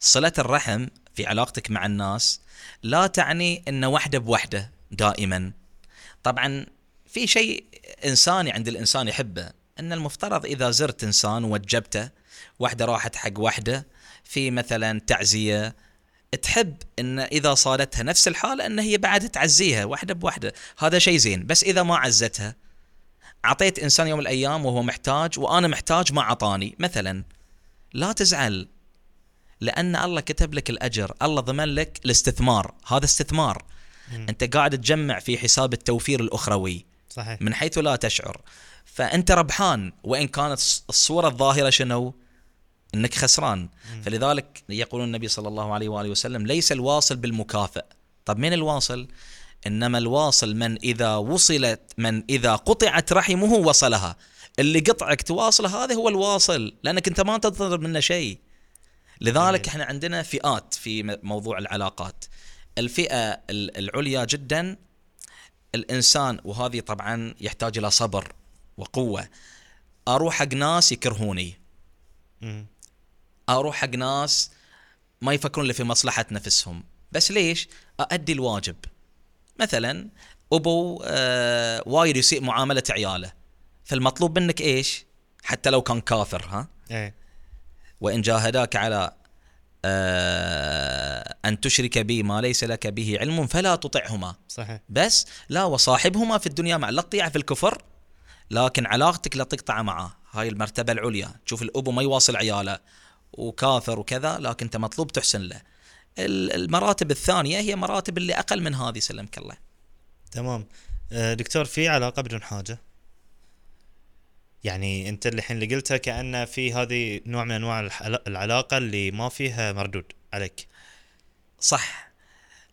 B: صلة الرحم في علاقتك مع الناس لا تعني إن وحدة بوحدة دائما. طبعا في شيء إنساني عند الإنسان يحبه إن المفترض إذا زرت إنسان ووجبته واحدة راحت حق واحدة في مثلا تعزية تحب إن إذا صادتها نفس الحالة إن هي بعد تعزيها واحدة بواحدة. هذا شيء زين. بس إذا ما عزتها أعطيت إنسان يوم الأيام وهو محتاج وأنا محتاج ما أعطاني. مثلا لا تزعل لأن الله كتب لك الأجر. الله ضمن لك الاستثمار. هذا استثمار.
A: مم.
B: أنت قاعد تجمع في حساب التوفير الأخروي.
A: صحيح.
B: من حيث لا تشعر. فأنت ربحان. وإن كانت الص- الصورة الظاهرة شنو؟ انك خسران. فلذلك يقول النبي صلى الله عليه وآله وسلم ليس الواصل بالمكافئ طب من الواصل؟ إنما الواصل من إذا وصلت من إذا قطعت رحمه وصلها. اللي قطعك تواصله هذا هو الواصل لأنك أنت ما تنتظر منه شيء. لذلك. إحنا عندنا فئات في موضوع العلاقات. الفئة ال- العليا جدا الإنسان وهذه طبعا يحتاج إلى صبر وقوة. أروح حق ناس يكرهوني. أروح حق ناس ما يفكرون إلا في مصلحة نفسهم. بس ليش؟ أأدي الواجب. مثلا أبو آه وايد يسيء معاملة عياله. فالمطلوب منك إيش؟ حتى لو كان كافر ها؟
A: إيه.
B: وإن جاهداك على آه أن تشرك بي ما ليس لك به علم فلا تطعهما.
A: صحيح.
B: بس لا وصاحبهما في الدنيا مع لا تطيع في الكفر لكن علاقتك لا تقطع معه هاي المرتبة العليا. تشوف الأبو ما يواصل عياله. وكافر وكذا لكن أنت مطلوب تحسن له. ال- المراتب الثانية هي مراتب اللي أقل من هذه سلمك الله.
A: تمام. آه، دكتور في علاقة بدون حاجة؟ يعني أنت الحين اللي قلتها كانه في هذه نوع من أنواع العلاقة اللي ما فيها مردود عليك.
B: صح.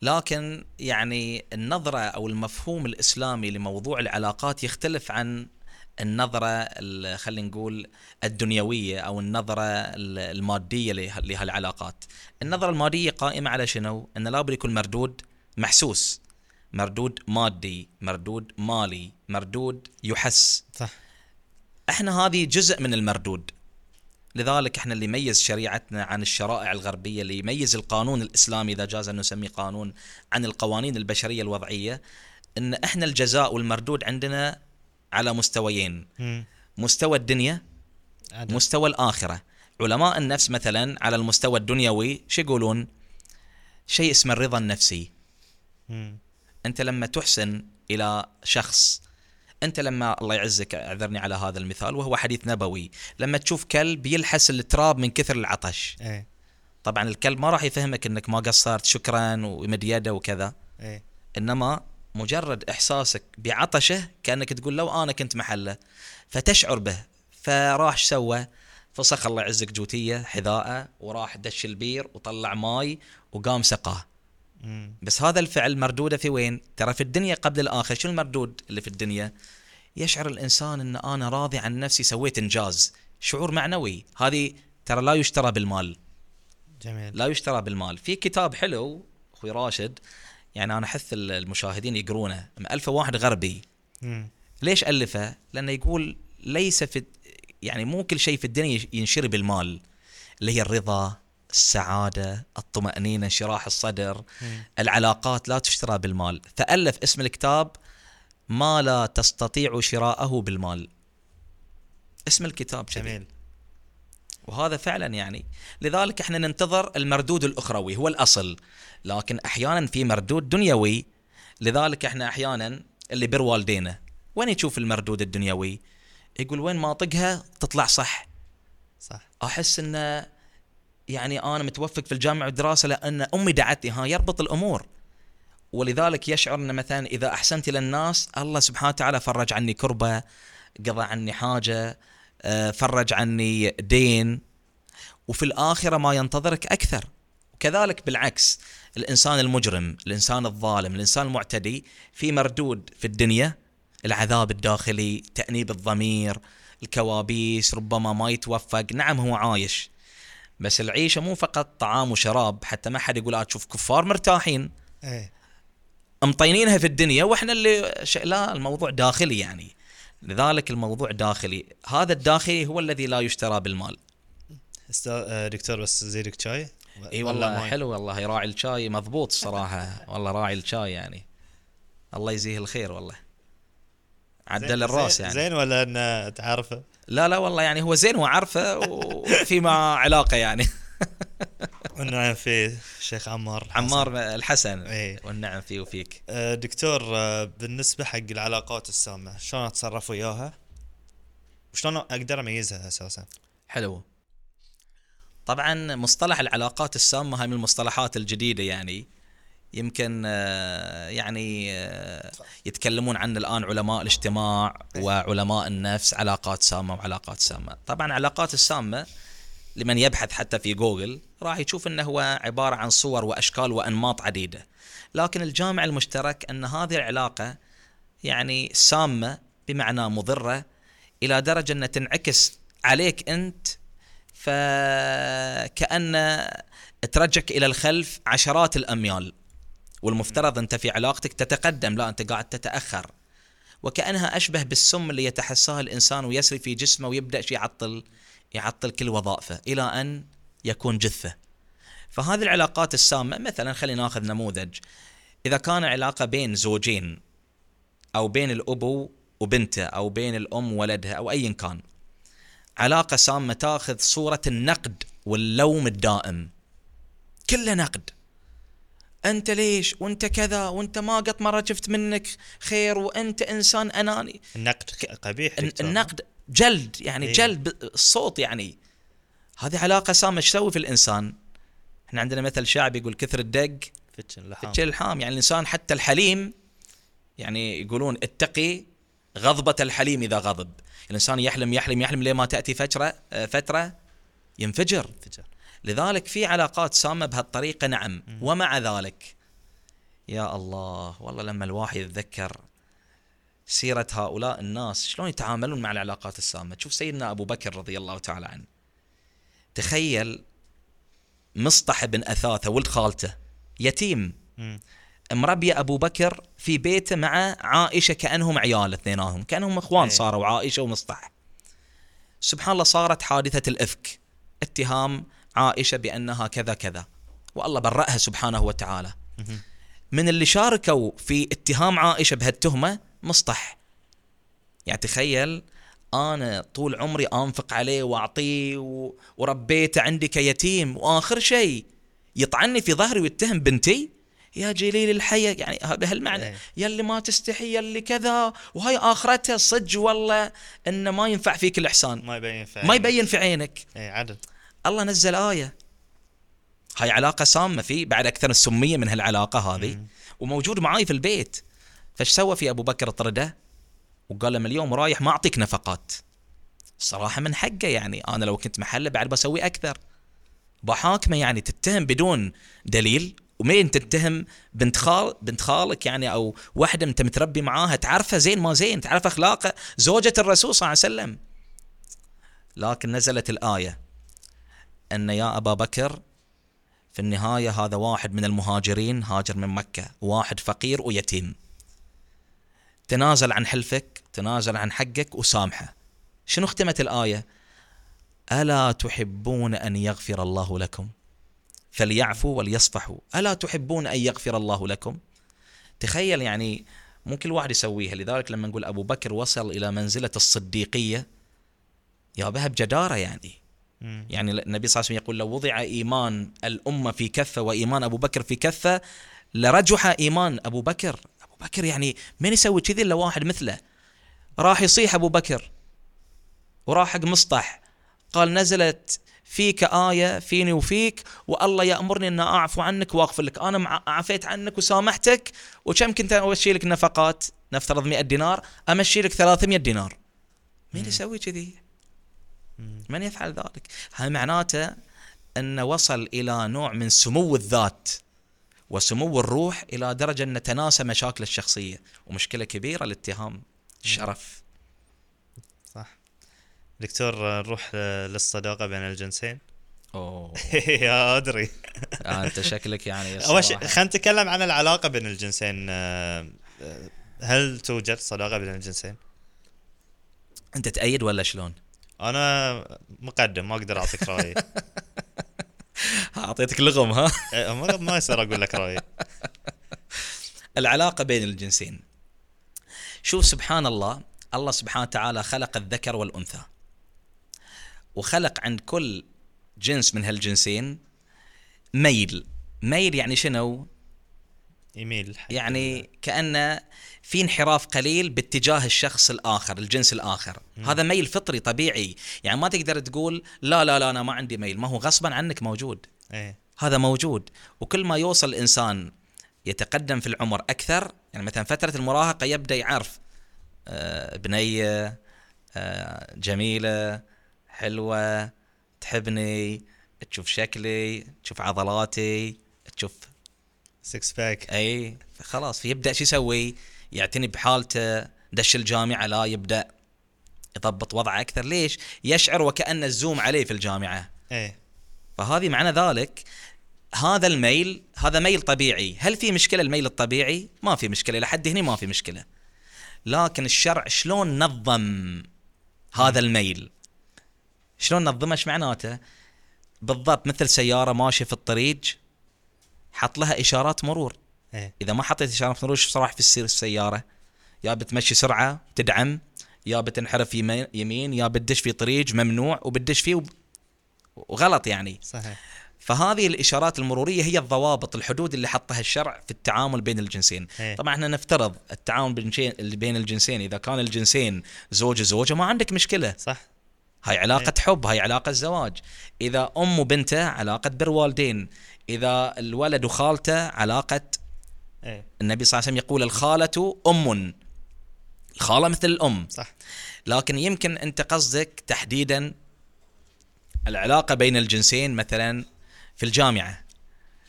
B: لكن يعني النظرة أو المفهوم الإسلامي لموضوع العلاقات يختلف عن النظرة ال- خلينا نقول الدنيوية أو النظرة ال- المادية له- لهالعلاقات. النظرة المادية قائمة على شنو؟ أن لابد يكون مردود محسوس مردود مادي مردود مالي مردود يحس.
A: صح.
B: إحنا هذه جزء من المردود. لذلك إحنا اللي يميز شريعتنا عن الشرائع الغربية اللي يميز القانون الإسلامي إذا جاز أن نسميه قانون عن القوانين البشرية الوضعية. إن إحنا الجزاء والمردود عندنا على مستويين.
A: مم.
B: مستوى الدنيا
A: عدل.
B: مستوى الآخرة. علماء النفس مثلا على المستوى الدنيوي شو يقولون؟ شيء اسمه الرضا النفسي.
A: مم.
B: أنت لما تحسن إلى شخص أنت لما الله يعزك أعذرني على هذا المثال وهو حديث نبوي. لما تشوف كلب يلحس التراب من كثر العطش.
A: إيه.
B: طبعا الكلب ما راح يفهمك إنك ما قصرت شكرا ويمد يده وكذا.
A: إيه.
B: إنما مجرد إحساسك بعطشه كأنك تقول لو أنا كنت محله فتشعر به. فراح سوى؟ فسخ الله يعزك جوتية حذاءة وراح دش البير وطلع ماي وقام سقاه. بس هذا الفعل مردوده في وين؟ ترى في الدنيا قبل الآخر، شو المردود اللي في الدنيا؟ يشعر الإنسان إن أنا راضي عن نفسي سويت إنجاز، شعور معنوي، هذه ترى لا يشترى بالمال،
A: جميل.
B: لا يشترى بالمال، في كتاب حلو أخوي راشد يعني أنا أحث المشاهدين يقرونه، مألفه واحد غربي،
A: مم.
B: ليش ألفه؟ لأنه يقول ليس في يعني مو كل شيء في الدنيا ينشري بالمال، اللي هي الرضا، السعادة، الطمأنينة، انشراح الصدر،
A: مم.
B: العلاقات لا تشترى بالمال فألف اسم الكتاب ما لا تستطيع شراءه بالمال اسم الكتاب جميل وهذا فعلا يعني. لذلك إحنا ننتظر المردود الأخروي هو الأصل. لكن أحيانا في مردود دنيوي لذلك إحنا أحيانا اللي بر والدينا وين يشوف المردود الدنيوي؟ يقول وين ما طقها تطلع صح.
A: صح.
B: أحس انه يعني أنا متوفق في الجامعة والدراسة لأن أمي دعتني ها يربط الأمور. ولذلك يشعر إن مثلا إذا أحسنت إلى الناس الله سبحانه وتعالى فرج عني كربة قضى عني حاجة فرج عني دين وفي الآخرة ما ينتظرك أكثر. وكذلك بالعكس الإنسان المجرم الإنسان الظالم الإنسان المعتدي في مردود في الدنيا العذاب الداخلي تأنيب الضمير الكوابيس ربما ما يتوفق. نعم هو عايش. بس العيشة مو فقط طعام وشراب حتى ما حد يقول آه تشوف كفار مرتاحين.
A: إيه.
B: مطينينها في الدنيا وإحنا اللي ش... لا الموضوع داخلي يعني. لذلك الموضوع داخلي. هذا الداخلي هو الذي لا يشترى بالمال.
A: آه، دكتور بس زيدك شاي؟
B: إي والله حلو والله يراعي الشاي مضبوط الصراحه والله راعي الشاي يعني. الله يجزيه الخير والله. عدل الرأس يعني.
A: زين ولا إنه تعرفه؟
B: لا لا والله يعني هو زين وعارفه وفي مع علاقة يعني.
A: والنعم في الشيخ عمار الحسن.
B: عمار الحسن.
A: إيه.
B: والنعم فيه وفيك.
A: آه، دكتور آه، بالنسبة حق العلاقات السامة شلون أتصرف وياها؟ وشلون أقدر أميزها أساسا؟
B: حلو. طبعا مصطلح العلاقات السامة هاي من المصطلحات الجديدة يعني. يمكن آه، يعني يتكلمون عنه الآن علماء الاجتماع وعلماء النفس علاقات سامة وعلاقات سامة. طبعا علاقات السامة لمن يبحث حتى في جوجل راح يشوف إنه هو عبارة عن صور وأشكال وأنماط عديدة. لكن الجامع المشترك أن هذه العلاقة يعني سامة بمعنى مضرة إلى درجة انها تنعكس عليك أنت فكأن ترجعك إلى الخلف عشرات الأميال. والمفترض أنت في علاقتك تتقدم لا أنت قاعد تتأخر. وكأنها أشبه بالسم اللي يتحساه الإنسان ويسري في جسمه ويبدأ يعطل. يعطل كل وظائفه إلى أن يكون جثة. فهذه العلاقات السامة مثلا خلينا نأخذ نموذج. إذا كان علاقة بين زوجين أو بين الاب وبنته أو بين الأم وولدها أو ايا كان علاقة سامة تأخذ صورة النقد واللوم الدائم. كله نقد. أنت ليش؟ وأنت كذا وأنت ما قط مرة شفت منك خير وأنت إنسان أناني.
A: النقد قبيح.
B: النقد جلد يعني
A: إيه.
B: جلد الصوت يعني. هذه علاقة سامه إيش تسوي في الإنسان؟ إحنا عندنا مثل شعبي يقول كثر الدق
A: فتشن لحام
B: فتش الحام يعني الإنسان حتى الحليم يعني يقولون اتقي غضبة الحليم إذا غضب. الإنسان يحلم يحلم يحلم لما تأتي فترة آه، فترة ينفجر.
A: فجر.
B: لذلك في علاقات سامة بهالطريقة نعم. ومع ذلك يا الله والله لما الواحد يتذكر سيرة هؤلاء الناس شلون يتعاملون مع العلاقات السامة تشوف سيدنا أبو بكر رضي الله تعالى عنه تخيل مصطح بن أثاثة ولد خالته يتيم
A: مم.
B: مربي أبو بكر في بيته مع عائشة كأنهم عيال اثنينهم كأنهم إخوان
A: إيه.
B: صاروا عائشة ومصطح سبحان الله صارت حادثة الإفك اتهام عائشة بأنها كذا كذا والله برأها سبحانه وتعالى. من اللي شاركوا في اتهام عائشة بهالتهمة مصطح. يعني تخيل أنا طول عمري أنفق عليه وأعطيه و- وربيته عندي كيتيم وآخر شيء يطعني في ظهري ويتهم بنتي. يا جليل الحياة. يعني بهالمعنى.
A: إيه.
B: يلي ما تستحي يلي كذا. وهاي آخرتها صج والله إنه ما ينفع فيك الإحسان.
A: ما يبين في
B: ما يبين في عينك.
A: اي عدل.
B: الله نزل آية. هاي علاقة سامة في بعد أكثر من سمية من هالعلاقة هذه.
A: مم.
B: وموجود معاي في البيت. فايش سوى في أبو بكر طرده؟ وقال له من اليوم رايح ما أعطيك نفقات. الصراحة من حقه يعني أنا لو كنت محله بعد بسوي أكثر. بحاكمه يعني تتهم بدون دليل ومين تتهم؟ بنت خال بنت خالك يعني أو واحدة أنت متربي معاها تعرفها زين ما زين تعرف اخلاقه زوجة الرسول صلى الله عليه وسلم. لكن نزلت الآية أن يا أبا بكر في النهاية هذا واحد من المهاجرين هاجر من مكة واحد فقير ويتيم. تنازل عن حلفك تنازل عن حقك وسامحه. شنو ختمت الآية؟ ألا تحبون أن يغفر الله لكم؟ فليعفوا وليصفحوا. ألا تحبون أن يغفر الله لكم؟ تخيل يعني مو كل واحد يسويها. لذلك لما نقول أبو بكر وصل إلى منزلة الصديقية يابها بجدارة يعني. يعني النبي صلى الله عليه وسلم يقول لو وضع إيمان الأمة في كفة وإيمان أبو بكر في كفة لرجح إيمان أبو بكر. بكر يعني من يسوي كذي إلا واحد مثله؟ راح يصيح ابو بكر وراح حق مصطح. قال نزلت فيك آية فيني وفيك والله يأمرني أن أعفو عنك وأغفر لك. أنا عفيت عنك وسامحتك وكم كنت أمشي لك نفقات؟ نفترض 100 دينار. أمشي لك 300 دينار. مين يسوي كذي. من يفعل ذلك؟ هذا معناته أن وصل إلى نوع من سمو الذات؟ وسمو الروح إلى درجة أن تناسى مشاكل الشخصية ومشكلة كبيرة الاتهام الشرف
A: صح. دكتور آه، نروح آه، للصداقة بين الجنسين؟
B: أوه.
A: يا أدري.
B: أنت شكلك يعني
A: أول شيء خلينا نتكلم عن العلاقة بين الجنسين. آه، آه، هل توجد صداقة بين الجنسين؟
B: أنت تأيد ولا شلون؟
A: أنا مقدم ما أقدر أعطيك رأيي.
B: أعطيتك لغم ها؟
A: آه، ما ما يصير أقول لك رأيي.
B: العلاقة بين الجنسين. شوف سبحان الله الله سبحانه وتعالى خلق الذكر والأنثى. وخلق عند كل جنس من هالجنسين ميل. ميل يعني شنو؟
A: يميل حق
B: يعني كأنه في انحراف قليل باتجاه الشخص الآخر الجنس الآخر.
A: مم.
B: هذا ميل فطري طبيعي. يعني ما تقدر تقول لا لا لا أنا ما عندي ميل. ما هو غصبا عنك موجود.
A: إيه.
B: هذا موجود. وكل ما يوصل الانسان يتقدم في العمر أكثر يعني مثلا فترة المراهقة يبدأ يعرف آه، بنية آه، جميلة حلوة تحبني تشوف شكلي تشوف عضلاتي تشوف
A: six pack
B: إي خلاص فيبدأ شو يسوي؟ يعتني بحالته دش الجامعة لا يبدأ يضبط وضعه أكثر. ليش؟ يشعر وكأن ال zoom عليه في الجامعة.
A: إيه
B: فهذه معنى ذلك هذا الميل هذا ميل طبيعي. هل في مشكلة الميل الطبيعي؟ ما في مشكلة لحد هنا ما في مشكلة. لكن الشرع شلون نظم هذا الميل؟ شلون نظمه؟ إيش معناته؟ بالضبط مثل سيارة ماشية في الطريق حط لها إشارات مرور.
A: إيه.
B: إذا ما حطيت إشارات مرور شو راح في السير السيارة. يا بتمشي سرعة تدعم. يا بتنحرف يمين, يا بتدش في طريق ممنوع وبتدش فيه وب- وغلط يعني.
A: صحيح.
B: فهذه الإشارات المرورية هي الضوابط الحدود اللي حطها الشرع في التعامل بين الجنسين.
A: إيه.
B: طبعا إحنا نفترض التعامل بين الجنسين- اللي بين الجنسين. إذا كان الجنسين زوج زوجة ما عندك مشكلة.
A: صح.
B: هاي علاقة حب هاي علاقة زواج إذا أم وبنته علاقة بر والدين إذا الولد وخالته علاقة
A: إيه.
B: النبي صلى الله عليه وسلم يقول الخالة أم. الخالة مثل الأم.
A: صح.
B: لكن يمكن أنت قصدك تحديدا العلاقة بين الجنسين مثلا في الجامعة.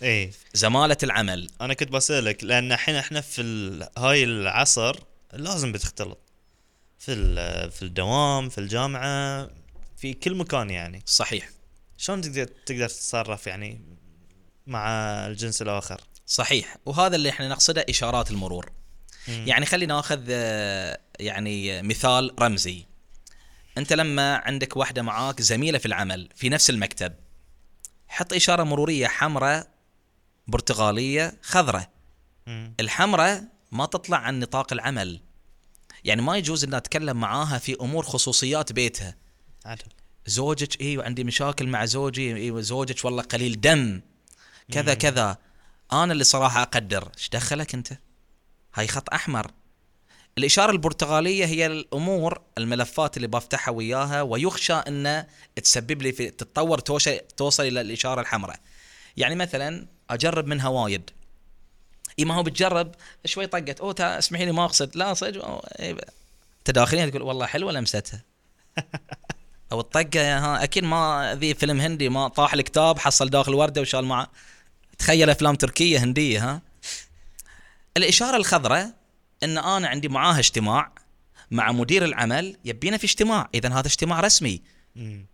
A: إيه.
B: زمالة العمل.
A: أنا كنت بسألك لأن الحين إحنا في هاي العصر لازم بتختلط. في ال- في الدوام في الجامعة في كل مكان يعني.
B: صحيح.
A: شلون تقدر تقدر تتصرف يعني؟ مع الجنس الآخر.
B: صحيح. وهذا اللي إحنا نقصده إشارات المرور.
A: مم.
B: يعني خلينا نأخذ آه، يعني مثال رمزي. أنت لما عندك واحدة معاك زميلة في العمل في نفس المكتب حط إشارة مرورية حمراء برتغاليه خضراء. الحمراء ما تطلع عن نطاق العمل. يعني ما يجوز ان اتكلم معاها في أمور خصوصيات بيتها.
A: عدل
B: زوجك أيوه عندي مشاكل مع زوجي أيوه زوجك والله قليل دم. كذا كذا. أنا اللي صراحة أقدر. إيش دخلك أنت؟ هاي خط أحمر. الإشارة البرتغالية هي الأمور الملفات اللي بفتحها وياها ويخشى ان تسبب لي في تتطور توصل إلى الإشارة الحمراء. يعني مثلا أجرب منها وايد. إي ما هو بتجرب شوي طقت. تا- اسمحي لي ما أقصد. لا صدق. أوه، إيه، تداخلين تقول والله حلوة لمستها. أو الطقة ها أكيد ما ذي فيلم هندي ما طاح الكتاب حصل داخل وردة وشال معه. تخيل أفلام تركية هندية ها؟ الإشارة الخضراء إن أنا عندي معاها اجتماع مع مدير العمل يبينا في اجتماع اذا هذا اجتماع رسمي.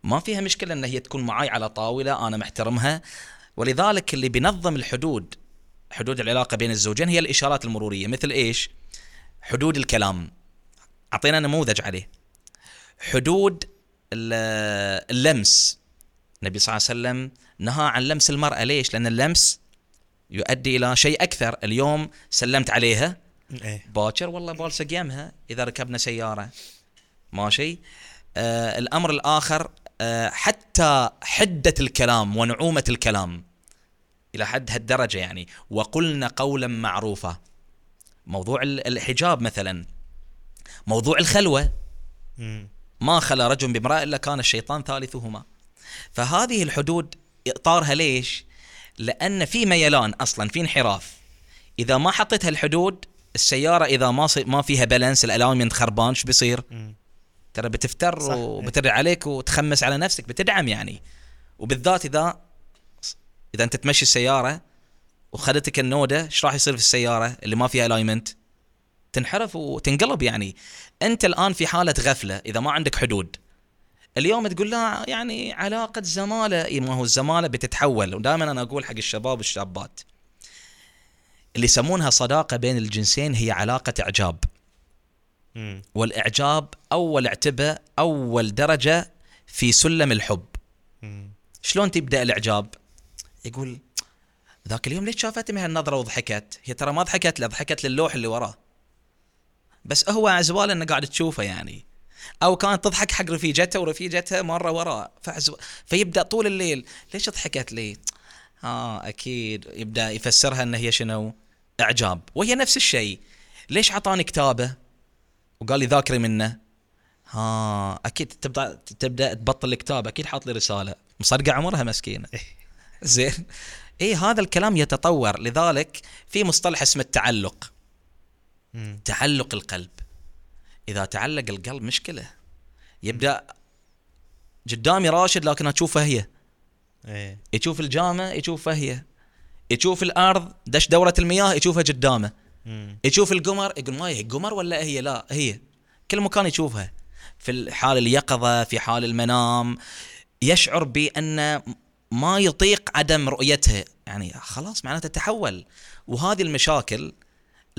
B: ما فيها مشكلة إن هي تكون معي على طاولة أنا محترمها. ولذلك اللي بينظم الحدود حدود العلاقة بين الزوجين هي الإشارات المرورية. مثل إيش؟ حدود الكلام. أعطينا نموذج عليه. حدود ال- اللمس. النبي صلى الله عليه وسلم نهى عن لمس المرأة. ليش؟ لأن اللمس يؤدي إلى شيء أكثر. اليوم سلمت عليها.
A: إيه.
B: باكر والله بالسق يمها إذا ركبنا سيارة. ماشي. آه الأمر الآخر آه حتى حدة الكلام ونعومة الكلام إلى حد هالدرجة يعني. وقلنا قولا معروفا. موضوع ال- الحجاب مثلا. موضوع الخلوة.
A: مم.
B: ما خلا رجل بامرأة إلا كان الشيطان ثالثهما. فهذه الحدود إطارها ليش؟ لأن في ميلان أصلا في انحراف. إذا ما حطيت هالحدود السيارة إذا ما ما فيها balance ال alignment خربان شو بيصير. ترى بتفتر. وبتري عليك وتخمس على نفسك بتدعم يعني. وبالذات إذا إذا أنت تمشي السيارة وخدتك النودة إيش راح يصير في السيارة اللي ما فيها alignment تنحرف وتنقلب يعني. أنت الآن في حالة غفلة إذا ما عندك حدود. اليوم تقول لا يعني علاقة زمالة ما هو الزمالة بتتحول. ودائما أنا أقول حق الشباب والشابات اللي يسمونها صداقة بين الجنسين هي علاقة إعجاب.
A: مم.
B: والإعجاب أول اعتبة أول درجة في سلم الحب.
A: مم.
B: شلون تبدأ الإعجاب؟ يقول ذاك اليوم ليش شافتني بهالنظره وضحكت؟ هي ترى ما ضحكت لا ضحكت للوح اللي وراه. بس هو عزبال إنه قاعد تشوفه يعني. أو كانت تضحك حق رفيجتها ورفيجتها مرة وراه فعزب... فيبدأ طول الليل. ليش ضحكت لي؟ آه أكيد. يبدأ يفسرها إن هي شنو؟ إعجاب. وهي نفس الشيء. ليش عطاني كتابه؟ وقال لي ذاكري منه. ها أكيد تبدا تبدأ تبطل الكتاب. أكيد حاط لي رسالة. مصدقه عمرها مسكينة. زين. اي هذا الكلام يتطور. لذلك في مصطلح اسمه التعلق. تعلق القلب. إذا تعلق القلب مشكلة يبدأ قدامي راشد لكن أشوفه هي.
A: إيه.
B: يشوف الجامع يشوفها هي. يشوف الأرض دش دوره المياه يشوفها قدامه. يشوف القمر يقول ما هي قمر ولا هي؟ لا هي. كل مكان يشوفها. في حال اليقظة في حال المنام يشعر بأن ما يطيق عدم رؤيتها. يعني خلاص معناته تحول. وهذه المشاكل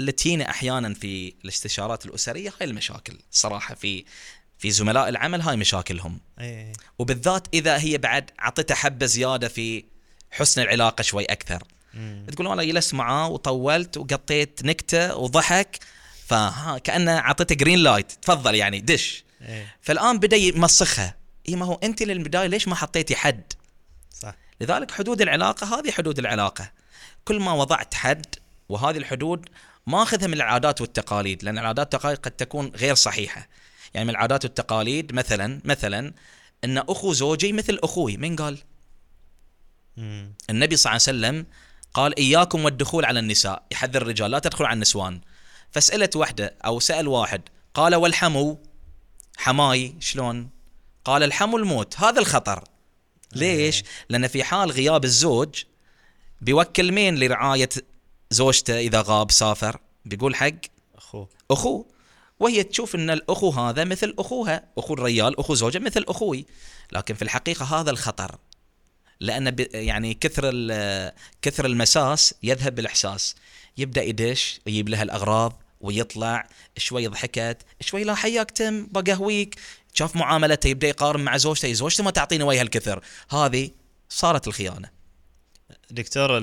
B: اللي تجينا أحيانا في الاستشارات الأسرية هاي المشاكل صراحة في في زملاء العمل هاي مشاكلهم.
A: إيه.
B: وبالذات إذا هي بعد اعطيتها حبة زيادة في حسن العلاقة شوي أكثر.
A: مم.
B: تقول والله جلست معاه وطولت وقطيت نكتة وضحك فها كأنه اعطيته green light تفضل يعني دش.
A: إيه.
B: فالآن بدأ يمسخها. اي ما هو أنت للبداية ليش ما حطيتي حد؟
A: صح.
B: لذلك حدود العلاقة هذه حدود العلاقة. كل ما وضعت حد وهذه الحدود ما اخذها من العادات والتقاليد لأن العادات والتقاليد قد تكون غير صحيحة. يعني من العادات والتقاليد مثلا مثلا إن أخو زوجي مثل أخوي من قال؟
A: مم.
B: النبي صلى الله عليه وسلم قال إياكم والدخول على النساء يحذر الرجال لا تدخلوا على النسوان. فسألت واحدة أو سأل واحد قال والحمو؟ حماي شلون؟ قال الحمو الموت هذا الخطر. ليش؟ لأن في حال غياب الزوج بيوكل مين لرعاية زوجته إذا غاب سافر بيقول حق
A: أخوه.
B: أخوه. وهي تشوف إن الأخو هذا مثل أخوها أخو الريال أخو زوجها مثل أخوي. لكن في الحقيقة هذا الخطر لأن يعني كثر كثر المساس يذهب بالإحساس. يبدأ يدش يجيب لها الأغراض ويطلع شوي ضحكت شوي لا حياك تم بقهويك شاف معاملته يبدأ يقارن مع زوجته زوجته ما تعطيني وجه الكثر. هذه صارت الخيانة.
A: دكتور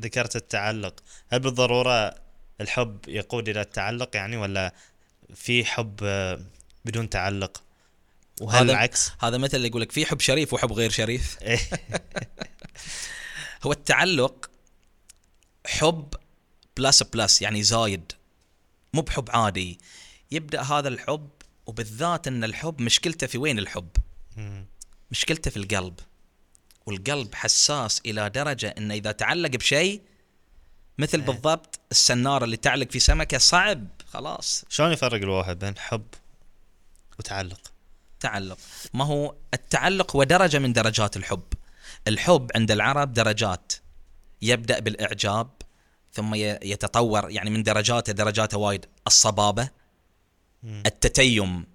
A: ذكرت التعلق. هل بالضرورة الحب يقود إلى التعلق يعني ولا في حب آه، بدون تعلق؟ وهل
B: هذا-
A: العكس؟
B: هذا مثل اللي يقول لك في حب شريف وحب غير شريف.
A: إيه.
B: هو التعلق حب plus plus يعني زايد مو بحب عادي. يبدأ هذا الحب وبالذات إن الحب مشكلته في وين الحب. مشكلته في القلب. والقلب حساس إلى درجة إنه إذا تعلق بشيء مثل. بالضبط السنارة اللي تعلق في سمكة صعب خلاص.
A: شلون يفرق الواحد بين حب وتعلق؟
B: تعلق. ما هو التعلق هو درجة من درجات الحب. الحب عند العرب درجات. يبدأ بالإعجاب ثم يتطور يعني من درجاته درجاته وايد. الصبابة
A: مم.
B: التتيم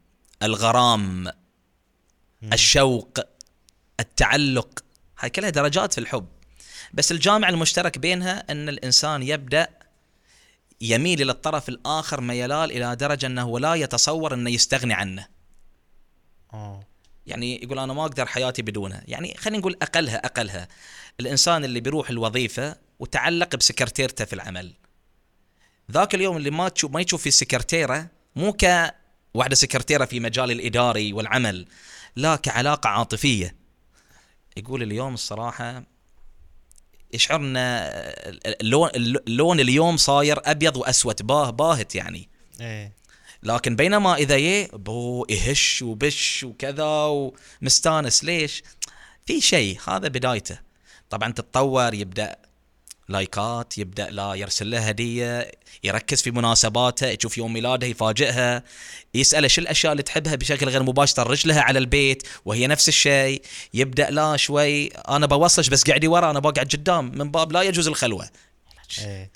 B: الغرام الشوق التعلق. هاي كلها درجات في الحب. بس الجامع المشترك بينها أن الإنسان يبدأ يميل إلى الطرف الآخر ميلال إلى درجة أنه لا يتصور أنه يستغني عنه.
A: آه.
B: يعني يقول أنا ما أقدر حياتي بدونها يعني خلينا نقول أقلها أقلها. الإنسان اللي بيروح الوظيفة وتعلق بسكرتيرته في العمل. ذاك اليوم اللي ما تشوف ما يشوف في السكرتيره مو كواحدة سكرتيره في مجال الإداري والعمل لا كعلاقة عاطفية. يقول اليوم الصراحة يشعر ان اللون اللون اليوم صاير أبيض وأسود باه باهت يعني.
A: إيه.
B: لكن بينما إذا يه بو يهش وبش وكذا ومستانس ليش؟ في شيء هذا بدايته. طبعا تتطور يبدأ لايكات يبدأ لا يرسل لها هدية يركز في مناسباته يشوف يوم ميلاده يفاجئها يسأله شو الأشياء اللي تحبها بشكل غير مباشر رجلها على البيت وهي نفس الشيء يبدأ لا شوي أنا بوصلش بس قعدي ورا أنا بقعد قدام من باب لا يجوز الخلوة.
A: إيه.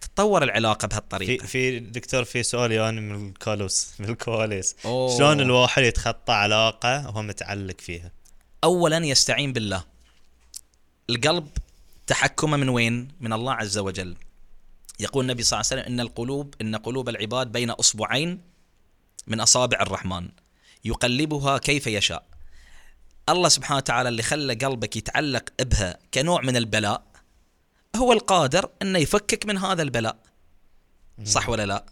B: تتطور العلاقة
A: في
B: بهالطريقة.
A: في دكتور في سؤال يعني من الكالوس من الكواليس. شلون الواحد يتخطى علاقة وهو متعلق فيها؟
B: اولا يستعين بالله. القلب تحكمه من وين؟ من الله عز وجل. يقول النبي صلى الله عليه وسلم إن القلوب إن قلوب العباد بين أصبعين من أصابع الرحمن. يقلبها كيف يشاء. الله سبحانه وتعالى اللي خلى قلبك يتعلق بها كنوع من البلاء هو القادر إنه يفكك من هذا البلاء. صح ولا لا؟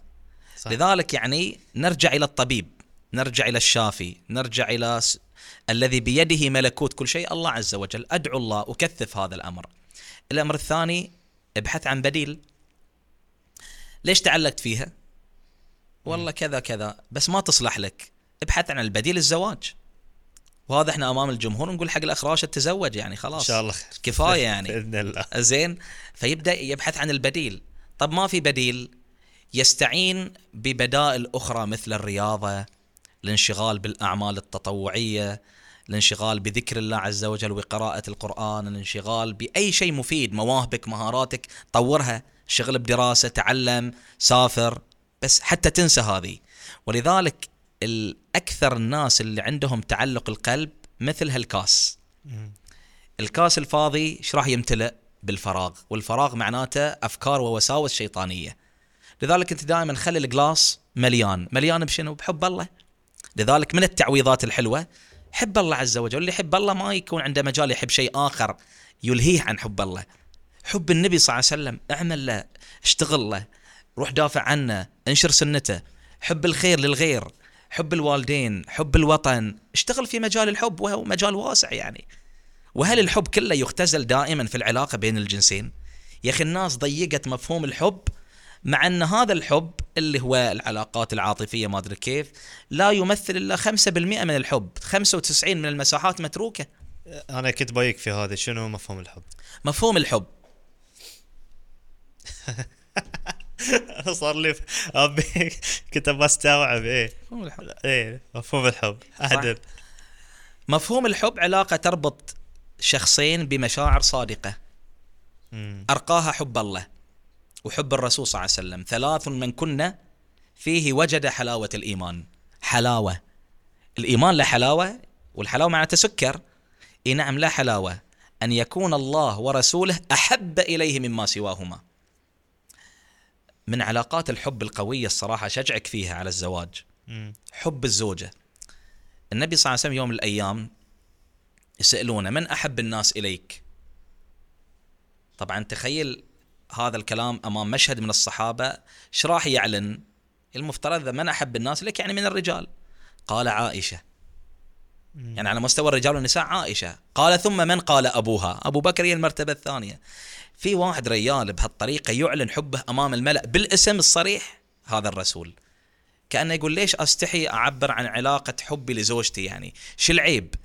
A: صح.
B: لذلك يعني نرجع إلى الطبيب نرجع إلى الشافي نرجع إلى س... الذي بيده ملكوت كل شيء الله عز وجل. أدعو الله أكثف هذا الأمر. الأمر الثاني ابحث عن بديل. ليش تعلقت فيها؟ والله كذا كذا بس ما تصلح لك. ابحث عن البديل الزواج. وهذا إحنا أمام الجمهور نقول حق الاخ راشد تزوج يعني خلاص.
A: إن شاء الله خير.
B: كفاية يعني.
A: بإذن الله.
B: زين. فيبدأ يبحث عن البديل. طب ما في بديل؟ يستعين ببدائل أخرى مثل الرياضة الانشغال بالأعمال التطوعية الانشغال بذكر الله عز وجل وقراءة القرآن الانشغال بأي شيء مفيد مواهبك مهاراتك طورها. شغل بدراسة تعلم سافر بس حتى تنسى هذه. ولذلك الأكثر الناس اللي عندهم تعلق القلب مثل هالكاس. الكاس الفاضي إيش راح يمتلئ؟ بالفراغ. والفراغ معناته أفكار ووساوس شيطانية. لذلك أنت دائما خلي الجلاس مليان. مليان بشنو؟ بحب الله. لذلك من التعويضات الحلوة؟ حب الله عز وجل اللي يحب الله ما يكون عنده مجال يحب شيء آخر يلهيه عن حب الله. حب النبي صلى الله عليه وسلم اعمل له اشتغل له روح دافع عنه انشر سنته. حب الخير للغير حب الوالدين حب الوطن اشتغل في مجال الحب وهو مجال واسع يعني. وهل الحب كله يختزل دائما في العلاقة بين الجنسين؟ يا أخي الناس ضيقت مفهوم الحب مع أن هذا الحب اللي هو العلاقات العاطفية ما أدري كيف لا يمثل إلا 5% من الحب 95 من المساحات متروكة.
A: أنا كنت بايك في هذا شنو مفهوم الحب؟
B: مفهوم الحب.
A: صار لي أبي كنت بستوعب إيه.
B: مفهوم الحب.
A: إيه مفهوم الحب. عدل
B: مفهوم الحب علاقة تربط شخصين بمشاعر صادقة.
A: مم.
B: أرقاها حب الله. وحب الرسول صلى الله عليه وسلم. ثلاث من كنا فيه وجد حلاوة الإيمان. حلاوة. الإيمان له حلاوة والحلاوة معناته سكر. إي نعم لا حلاوة. أن يكون الله ورسوله أحب إليه مما سواهما. من علاقات الحب القوية الصراحة شجعك فيها على الزواج. حب الزوجة. النبي صلى الله عليه وسلم يوم من الأيام يسألونه من أحب الناس إليك؟ طبعا تخيل هذا الكلام أمام مشهد من الصحابة إيش راح يعلن؟ المفترض إذا من أحب الناس لك يعني من الرجال. قال عائشة. يعني على مستوى الرجال والنساء عائشة. قال ثم من قال أبوها؟ أبو بكر هي المرتبة الثانية. في واحد ريال بهالطريقة يعلن حبه أمام الملأ بالاسم الصريح؟ هذا الرسول. كأنه يقول ليش أستحي أعبر عن علاقة حبي لزوجتي يعني؟ شو العيب؟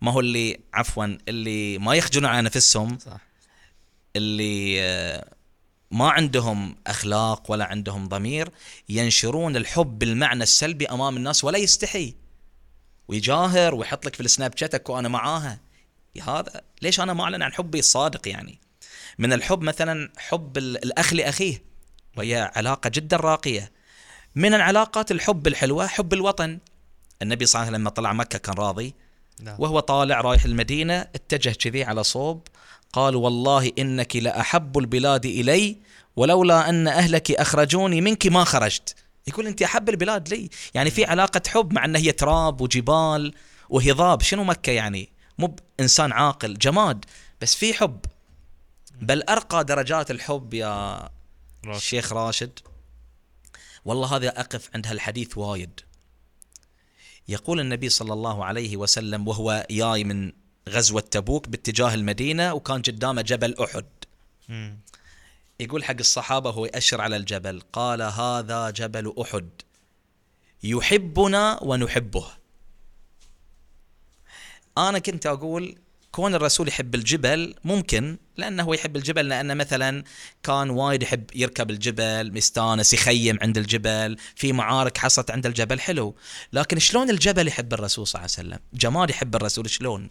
B: ما هو اللي عفوا اللي ما يخجلون على نفسهم
A: صح.
B: اللي آه، ما عندهم أخلاق ولا عندهم ضمير ينشرون الحب بالمعنى السلبي أمام الناس ولا يستحي. ويجاهر ويحط لك في السناب شاتك وأنا معاها. هذا ليش أنا ما أعلن عن حبي الصادق يعني؟ من الحب مثلا حب ال- الأخ لأخيه وهي علاقة جدا راقية. من العلاقات الحب الحلوة حب الوطن. النبي صلى الله عليه وسلم لما طلع مكة كان راضي.
A: نعم.
B: وهو طالع رايح المدينة اتجه كذي على صوب قال والله إنك لأحب البلاد إلي ولولا أن أهلك أخرجوني منك ما خرجت. يقول أنت أحب البلاد لي؟ يعني في علاقة حب مع أن هي تراب وجبال وهضاب. شنو مكة يعني؟ مو إنسان عاقل جماد بس في حب. بل أرقى درجات الحب يا
A: راشد.
B: الشيخ راشد. والله هذا أقف عند هالحديث وايد. يقول النبي صلى الله عليه وسلم وهو جاي من غزوة تبوك باتجاه المدينة وكان قدامه جبل أحد. يقول حق الصحابة وهو يأشر على الجبل قال هذا جبل أحد. يحبنا ونحبه. أنا كنت أقول كون الرسول يحب الجبل ممكن لأنه هو يحب الجبل لأنه مثلا كان وايد يحب يركب الجبل مستانس يخيم عند الجبل في معارك حصلت عند الجبل حلو. لكن شلون الجبل يحب الرسول صلى الله عليه وسلم؟ جمال يحب الرسول شلون؟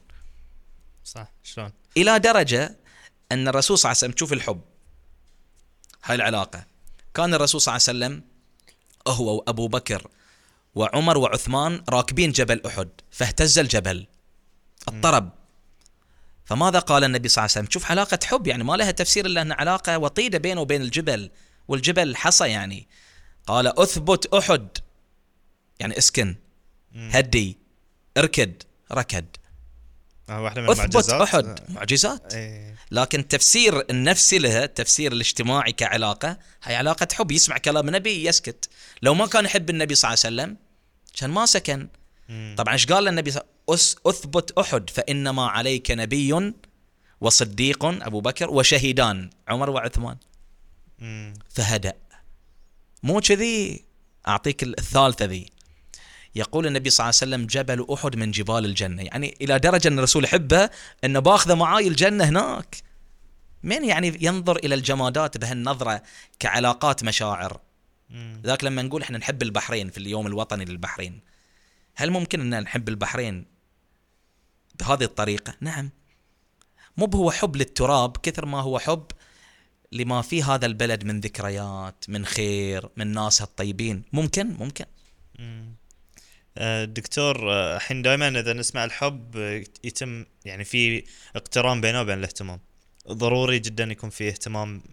A: صح شلون؟
B: إلى درجة أن الرسول صلى الله عليه وسلم تشوف الحب هاي العلاقة. كان الرسول صلى الله عليه وسلم هو وأبو بكر وعمر وعثمان راكبين جبل أحد فاهتز الجبل اضطرب. فماذا قال النبي صلى الله عليه وسلم؟ شوف علاقة حب يعني ما لها تفسير إلا أن علاقة وطيدة بينه وبين الجبل والجبل حصى يعني. قال أثبت أحد يعني اسكن هدي اركد ركد.
A: آه، واحدة من
B: أثبت
A: المعجزات.
B: أحد. معجزات.
A: إيه.
B: لكن التفسير النفسي لها التفسير الاجتماعي كعلاقة هي علاقة حب يسمع كلام النبي يسكت. لو ما كان يحب النبي صلى الله عليه وسلم كان ما سكن.
A: مم.
B: طبعا إيش قال النبي أثبت أحد فإنما عليك نبي وصديق أبو بكر وشهيدان عمر وعثمان.
A: مم.
B: فهدأ. مو كذي. أعطيك الثالثة ذي. يقول النبي صلى الله عليه وسلم جبل أحد من جبال الجنة. يعني إلى درجة أن الرسول يحبه أنه باخذه معاي الجنة هناك. من يعني ينظر إلى الجمادات بهالنظرة كعلاقات مشاعر. ذاك لما نقول إحنا نحب البحرين في اليوم الوطني للبحرين. هل ممكن أن نحب البحرين بهذه الطريقة؟ نعم. مو هو حب للتراب كثر ما هو حب لما في هذا البلد من ذكريات من خير من ناسها الطيبين. ممكن؟ ممكن.
A: مم. دكتور آه، الحين دائما إذا نسمع الحب آه، يتم يعني في اقتران بينه وبين الاهتمام. ضروري جدا يكون في اهتمام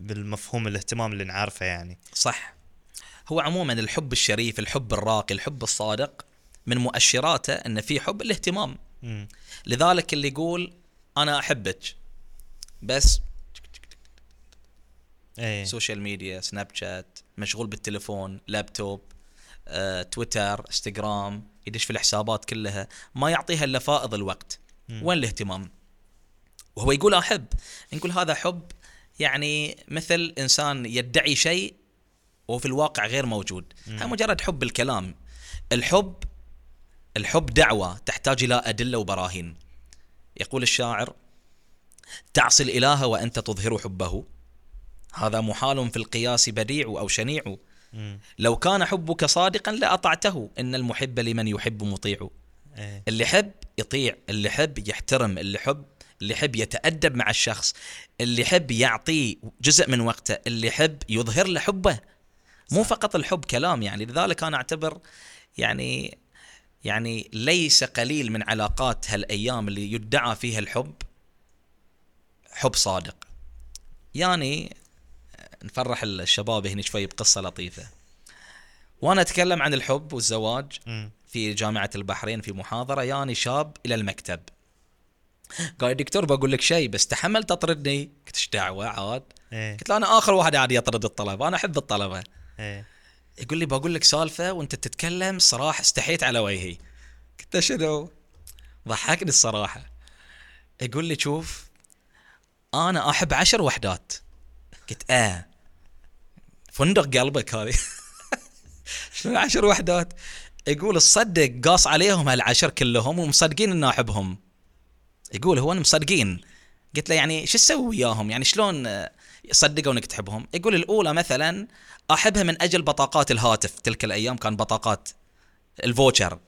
A: بالمفهوم الاهتمام اللي نعرفه يعني.
B: صح. هو عموما الحب الشريف الحب الراقي الحب الصادق من مؤشراته إن في حب الاهتمام.
A: مم.
B: لذلك اللي يقول أنا أحبك. بس
A: إيه.
B: social media سناب شات مشغول بالتليفون لابتوب. آه، تويتر إنستغرام يدش في الحسابات كلها ما يعطيها إلا فائض الوقت. وين الاهتمام؟ وهو يقول أحب نقول هذا حب يعني مثل إنسان يدعي شيء وفي الواقع غير موجود. هذا مجرد حب الكلام. الحب الحب دعوة تحتاج إلى أدلة وبراهين. يقول الشاعر تعصي الإله وأنت تظهر حبه. هذا محال في القياس بديع أو شنيع. لو كان حبك صادقا لأطعته. إن المحب لمن يحب مطيع.
A: إيه.
B: اللي يحب يطيع اللي يحب يحترم اللي يحب اللي يحب يتأدب مع الشخص اللي يحب يعطيه جزء من وقته اللي يحب يظهر له حبه. مو فقط الحب كلام يعني. لذلك أنا أعتبر يعني يعني ليس قليل من علاقات هالأيام اللي يدعى فيها الحب حب صادق. يعني نفرح الشباب هنا شوي بقصة لطيفة. وأنا أتكلم عن الحب والزواج. في جامعة البحرين في محاضرة ياني شاب إلى المكتب. قال دكتور بقول لك شيء بس تحمل تطردني قلت إيش دعوة؟ عاد.
A: إيه.
B: قلت له أنا آخر واحد قاعد يطرد الطلبة أنا أحب الطلبة.
A: إيه.
B: يقول لي بقول لك سالفة وأنت تتكلم صراحة استحيت على وجهي. قلت له شنو؟ ضحكني الصراحة. يقول لي شوف أنا أحب عشر وحدات. قلت آه. فندق قلبك هذه. شنو عشر وحدات. يقول تصدق قاص عليهم هالعشر كلهم ومصدقين اني أحبهم. يقول هو مصدقين. قلت له يعني شو تسوي وياهم؟ يعني شلون صدقوا إنك تحبهم؟ يقول الأولى مثلا أحبها من أجل بطاقات الهاتف. تلك الأيام كان بطاقات ال future.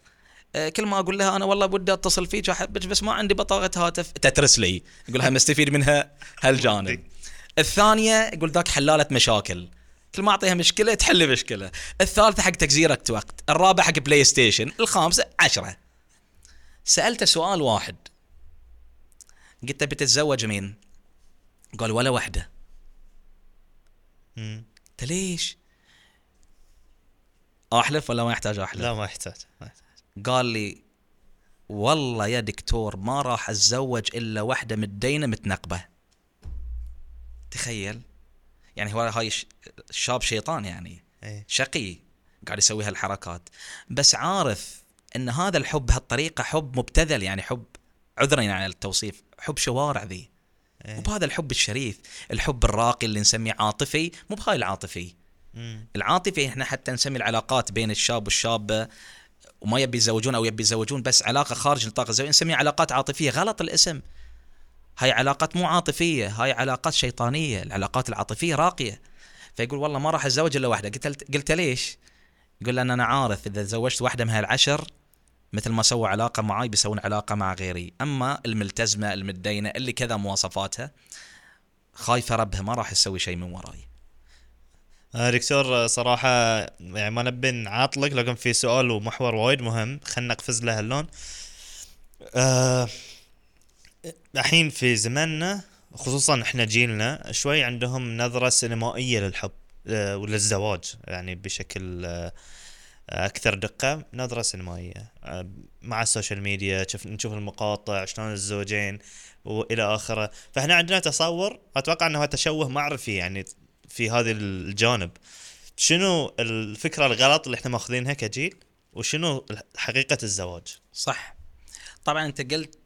B: آه، كل ما أقول لها أنا والله ودي أتصل فيك وأحبك بس ما عندي بطاقة هاتف. تترس لي. يقول لها مستفيد منها هالجانب. الثانية يقول ذاك حلالة مشاكل. كل ما أعطيها مشكلة تحل مشكلة. الثالثة حق تجزي ره وقت الرابع حق بلاي ستيشن. الخامسة عشرة. سالته سؤال واحد. قلت له بتتزوج مين؟ قال ولا وحدة.
A: مم.
B: قلت ليش؟ أحلف ولا ما يحتاج أحلف؟
A: لا ما يحتاج ما يحتاج.
B: قال لي والله يا دكتور ما راح أتزوج إلا واحدة متدينة متنقبة. تخيل. يعني هو هاي الشاب شيطان يعني
A: إيه.
B: شقي قاعد يسوي هالحركات بس عارف إن هذا الحب بهالطريقه حب مبتذل يعني حب عذرا يعني على التوصيف حب شوارع ذي
A: إيه.
B: مو بهذا الحب الشريف الحب الراقي اللي نسميه عاطفي مو بهاي العاطفي
A: مم.
B: العاطفي إحنا حتى نسمي العلاقات بين الشاب والشابه وما يبي يتزوجون أو يبي يتزوجون بس علاقة خارج نطاق الزواج نسميها علاقات عاطفية غلط الاسم هاي علاقات مو عاطفية هاي علاقات شيطانية العلاقات العاطفية راقية. فيقول والله ما راح أتزوج إلا واحدة. قلت قلت ليش؟ يقول لأن أنا عارف إذا تزوجت واحدة من هالعشر مثل ما سووا علاقة معي بيسوون علاقة مع غيري. أما الملتزمة المتدينة اللي كذا مواصفاتها خايفة ربها ما راح تسوي شيء من وراي.
A: آه، دكتور صراحة يعني ما نبي نقاطعك لكن في سؤال ومحور وايد مهم. خلينا نقفز له هاللون آه، الحين في زماننا خصوصا إحنا جيلنا شوي عندهم نظرة سينمائية للحب آه، وللزواج يعني بشكل آه، أكثر دقة نظرة سينمائية. آه، مع ال social media شوف نشوف المقاطع شلون الزوجين وإلى آخره. فإحنا عندنا تصور أتوقع إنه تشوه معرفي يعني في هذا الجانب. شنو الفكرة الغلط اللي إحنا ماخذينها كجيل؟ وشنو حقيقة الزواج؟
B: صح. طبعا أنت قلت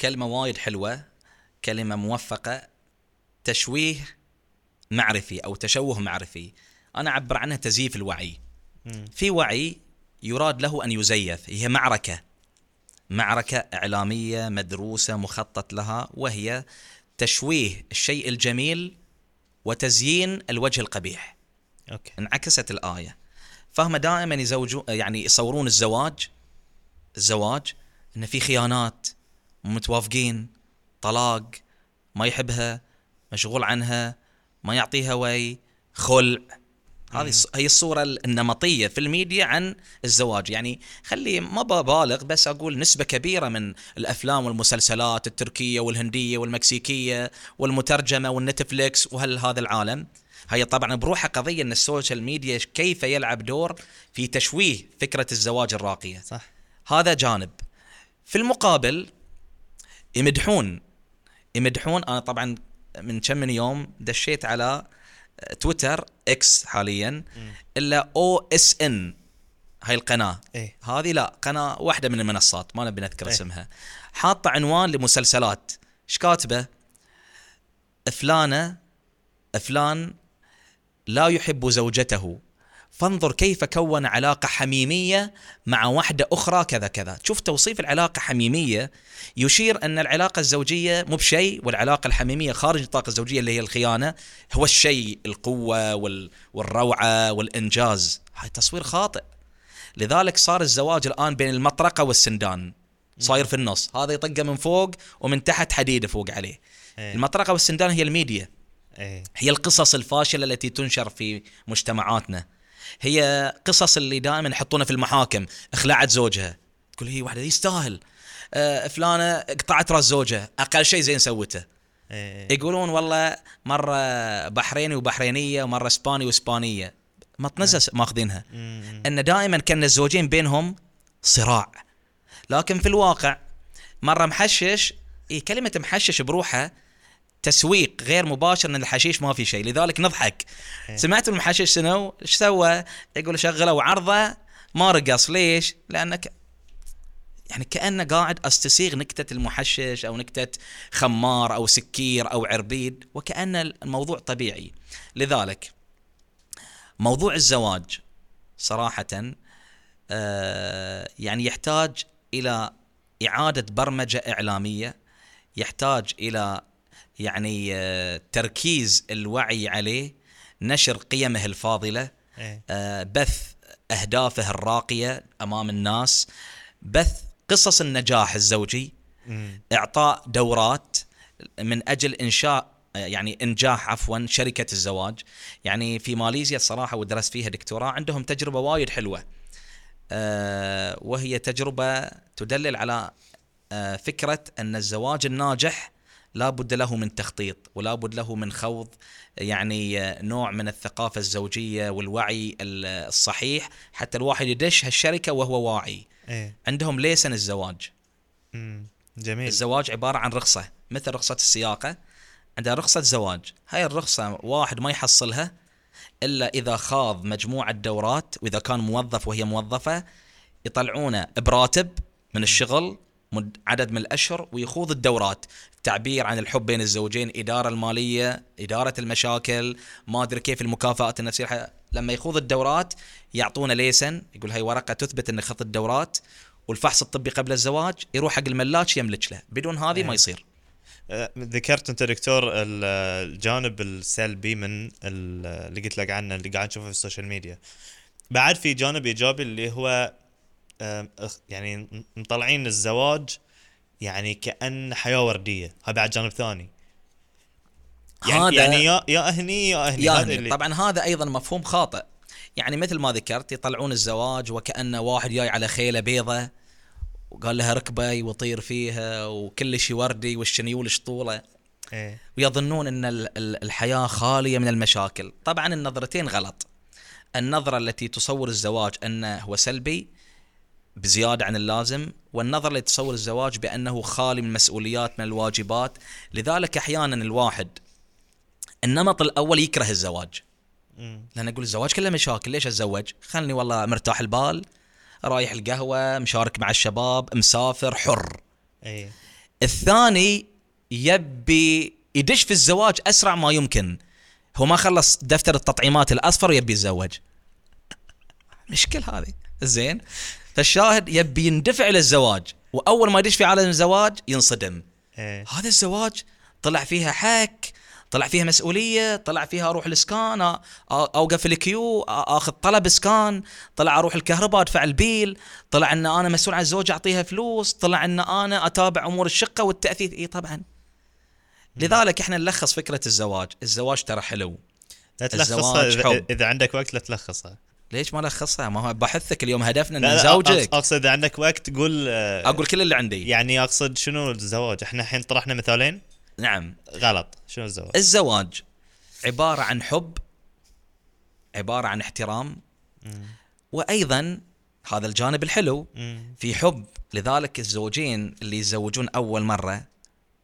B: كلمة وايد حلوة كلمة موفقة تشويه معرفي أو تشوه معرفي. أنا أعبر عنها تزييف الوعي. في وعي يراد له أن يزيف هي معركة. معركة إعلامية مدروسة مخطط لها وهي تشويه الشيء الجميل وتزيين الوجه القبيح.
A: أوكي.
B: انعكست الآية. فهم دائما يزوجون يعني يصورون الزواج الزواج انه في خيانات متوافقين طلاق ما يحبها مشغول عنها ما يعطيها وي خلع. هذه هي الصورة النمطية في الميديا عن الزواج. يعني خلي ما ببالغ بس أقول نسبة كبيرة من الأفلام والمسلسلات التركية والهندية والمكسيكية والمترجمة والنتفليكس وهل هذا العالم. هي طبعا بروحها قضية أن ال social media كيف يلعب دور في تشويه فكرة الزواج الراقية.
A: صح.
B: هذا جانب. في المقابل يمدحون. يمدحون. أنا طبعا من كم من يوم دشيت على تويتر إكس حاليا إلا أو إس إن هاي القناة.
A: إيه.
B: هذه لا قناة واحدة من المنصات ما نبي نذكر
A: إيه.
B: اسمها. حاطة عنوان لمسلسلات. إيش كاتبة؟ فلانه فلان لا يحب زوجته. فانظر كيف كون علاقة حميمية مع واحدة أخرى كذا كذا. شوف توصيف العلاقة حميمية. يشير أن العلاقة الزوجية مو بشيء والعلاقة الحميمية خارج العلاقة الزوجية اللي هي الخيانة هو الشيء القوة وال والروعة والإنجاز. هاي تصوير خاطئ. لذلك صار الزواج الآن بين المطرقة والسندان. صاير في النص. هذا يطقه من فوق ومن تحت حديد فوق عليه.
A: إيه.
B: المطرقة والسندان هي الميديا.
A: إيه.
B: هي القصص الفاشلة التي تنشر في مجتمعاتنا. هي قصص اللي دائما يحطونها في المحاكم اخلعت زوجها. تقول هي واحدة يستاهل. آه، فلانة قطعت راس زوجها أقل شيء زين سوته.
A: إيه.
B: يقولون والله مرة بحريني وبحرينية ومرة إسباني وإسبانية. مطنزه ماخذينها.
A: مم.
B: إن دائما كان الزوجين بينهم صراع. لكن في الواقع مرة محشش إيه كلمة محشش بروحها تسويق غير مباشر إن الحشيش ما في شيء. لذلك نضحك.
A: إيه.
B: سمعت المحشش شنو؟ إيش سوى؟ يقول شغلوا عرضه ما رقص. ليش؟ لأنك يعني كأنه قاعد أستسيغ نكتة المحشش أو نكتة خمار أو سكير أو عربيد وكأن الموضوع طبيعي. لذلك موضوع الزواج صراحة آه، يعني يحتاج إلى إعادة برمجة إعلامية يحتاج إلى يعني آه، تركيز الوعي عليه نشر قيمه الفاضلة
A: إيه
B: آه، بث أهدافه الراقية أمام الناس بث قصص النجاح الزوجي. إعطاء دورات من أجل إنشاء يعني إنجاح عفوا شركة الزواج يعني في ماليزيا الصراحه ودرست فيها دكتوراه عندهم تجربة وايد حلوة آه، وهي تجربة تدلل على آه، فكرة أن الزواج الناجح لا بد له من تخطيط ولا بد له من خوض يعني نوع من الثقافة الزوجية والوعي ال- الصحيح حتى الواحد يدش هالشركة وهو واعي.
A: إيه.
B: عندهم ليسن الزواج.
A: مم. جميل.
B: الزواج عبارة عن رخصة مثل رخصة السياقة. عندها رخصة زواج. هاي الرخصة واحد ما يحصلها إلا إذا خاض مجموعة دورات وإذا كان موظف وهي موظفة يطلعونه براتب من الشغل عدد من الأشهر ويخوض الدورات. تعبير عن الحب بين الزوجين إدارة المالية إدارة المشاكل ما أدري كيف المكافآت النفسية لما يخوض الدورات يعطونا licence يقول هاي ورقة تثبت أنك خضت الدورات والفحص الطبي قبل الزواج يروح حق الملاچ يملك له. بدون هذه ما
A: إيه.
B: يصير.
A: آه، ذكرت أنت دكتور ال- الجانب السلبي من ال- اللي قلت لك عنه اللي قاعد نشوفه في ال social media. بعد في جانب إيجابي اللي هو أخ- يعني مطلعين الزواج يعني كأن حياة وردية. هذا بعد جانب ثاني يعني
B: هذا
A: يعني يا يا أهني يا أهني. هذا
B: يعني
A: اللي
B: طبعا هذا أيضا مفهوم خاطئ. يعني مثل ما ذكرت يطلعون الزواج وكانه واحد جاي على خيلة بيضة وقال لها ركبي وطير فيها وكل شيء وردي والشنيول شطوله
A: إيه.
B: ويظنون إن ال- ال- الحياة خالية من المشاكل. طبعا النظرتين غلط. النظرة التي تصور الزواج أنه هو سلبي بزيادة عن اللازم والنظره التي تصور الزواج بأنه خالي من المسؤوليات من الواجبات. لذلك أحيانا الواحد النمط الأول يكره الزواج.
A: مم.
B: لأن أقول الزواج كله مشاكل ليش أتزوج؟ خلني والله مرتاح البال رايح القهوة مشارك مع الشباب مسافر حر.
A: إيه.
B: الثاني يبي يدش في الزواج أسرع ما يمكن. هو ما خلص دفتر التطعيمات الأصفر ويبي يتزوج. مشكل هذه. زين. فالشاهد يبي يندفع للزواج وأول ما يدش في عالم الزواج ينصدم.
A: إيه.
B: هذا الزواج طلع فيها حك طلع فيها مسؤولية طلع فيها أروح الإسكان أوقف ال queue آخذ طلب إسكان طلع أروح الكهرباء أدفع ال bill طلع إن أنا مسؤول عن الزوجه أعطيها فلوس طلع إن أنا أتابع أمور الشقة والتأثيث. اي طبعا. لذلك إحنا نلخص فكرة الزواج. الزواج ترى حلو.
A: لا
B: الزواج
A: تلخصها
B: حب.
A: إذا عندك وقت لا تلخصها.
B: ليش ما لخصها؟ ما هو بحثك اليوم هدفنا
A: إن
B: نزوجك
A: أقصد اذا عندك وقت قول آه،
B: أقول كل اللي عندي.
A: يعني أقصد شنو الزواج؟ إحنا الحين طرحنا مثالين؟
B: نعم.
A: غلط. شنو الزواج؟
B: الزواج عبارة عن حب عبارة عن احترام
A: مم.
B: وأيضا هذا الجانب الحلو.
A: مم.
B: في حب لذلك الزوجين اللي يتزوجون أول مرة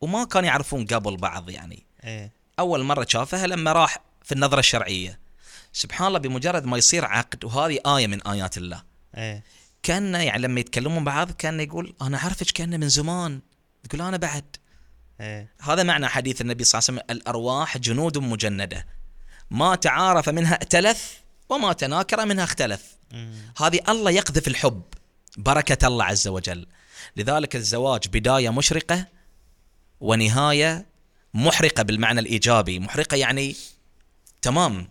B: وما كانوا يعرفون قبل بعض يعني.
A: إيه.
B: أول مرة شافها لما راح في النظرة الشرعية. سبحان الله بمجرد ما يصير عقد وهذه آية من آيات الله.
A: إيه.
B: كان يعني لما يتكلمون بعض كان يقول أنا أعرفك كأنه من زمان. تقول أنا بعد.
A: إيه.
B: هذا معنى حديث النبي صلى الله عليه وسلم الأرواح جنود مجندة. ما تعارف منها ائتلف وما تناكر منها اختلف.
A: مم.
B: هذه الله يقذف الحب بركة الله عز وجل. لذلك الزواج بداية مشرقة ونهاية محرقة بالمعنى الإيجابي. محرقة يعني تمام.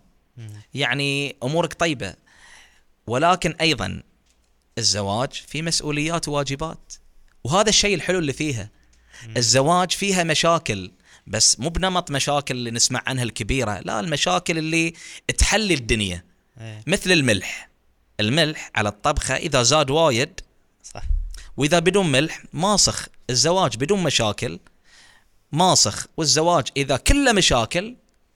B: يعني أمورك طيبة. ولكن أيضا الزواج في مسؤوليات وواجبات. وهذا الشيء الحلو اللي فيها. الزواج فيها مشاكل بس مو بنمط مشاكل اللي نسمع عنها الكبيرة. لا المشاكل اللي تحلي الدنيا.
A: إيه.
B: مثل الملح. الملح على الطبخة إذا زاد وايد
A: صح.
B: وإذا بدون ملح ماسخ. الزواج بدون مشاكل ماسخ. والزواج إذا كله مشاكل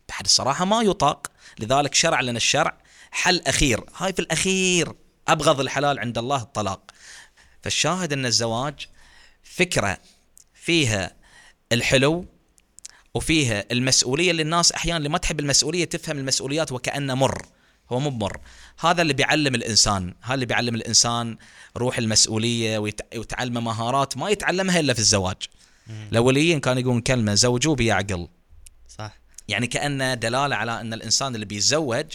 B: بعد الصراحة ما يطاق. لذلك شرع لنا الشرع حل أخير. هاي في الأخير أبغض الحلال عند الله الطلاق. فالشاهد أن الزواج فكرة فيها الحلو وفيها المسؤولية اللي الناس أحيانا اللي ما تحب المسؤولية تفهم المسؤوليات وكأنه مر. هو مو بمر. هذا اللي بيعلم الإنسان. هذا اللي بيعلم الإنسان روح المسؤولية ويت- ويتعلم مهارات ما يتعلمها إلا في الزواج. الأوليين كانوا يقولون كلمة زوجوه بيعقل.
A: صح.
B: يعني كأنه دلالة على أن الإنسان اللي بيتزوج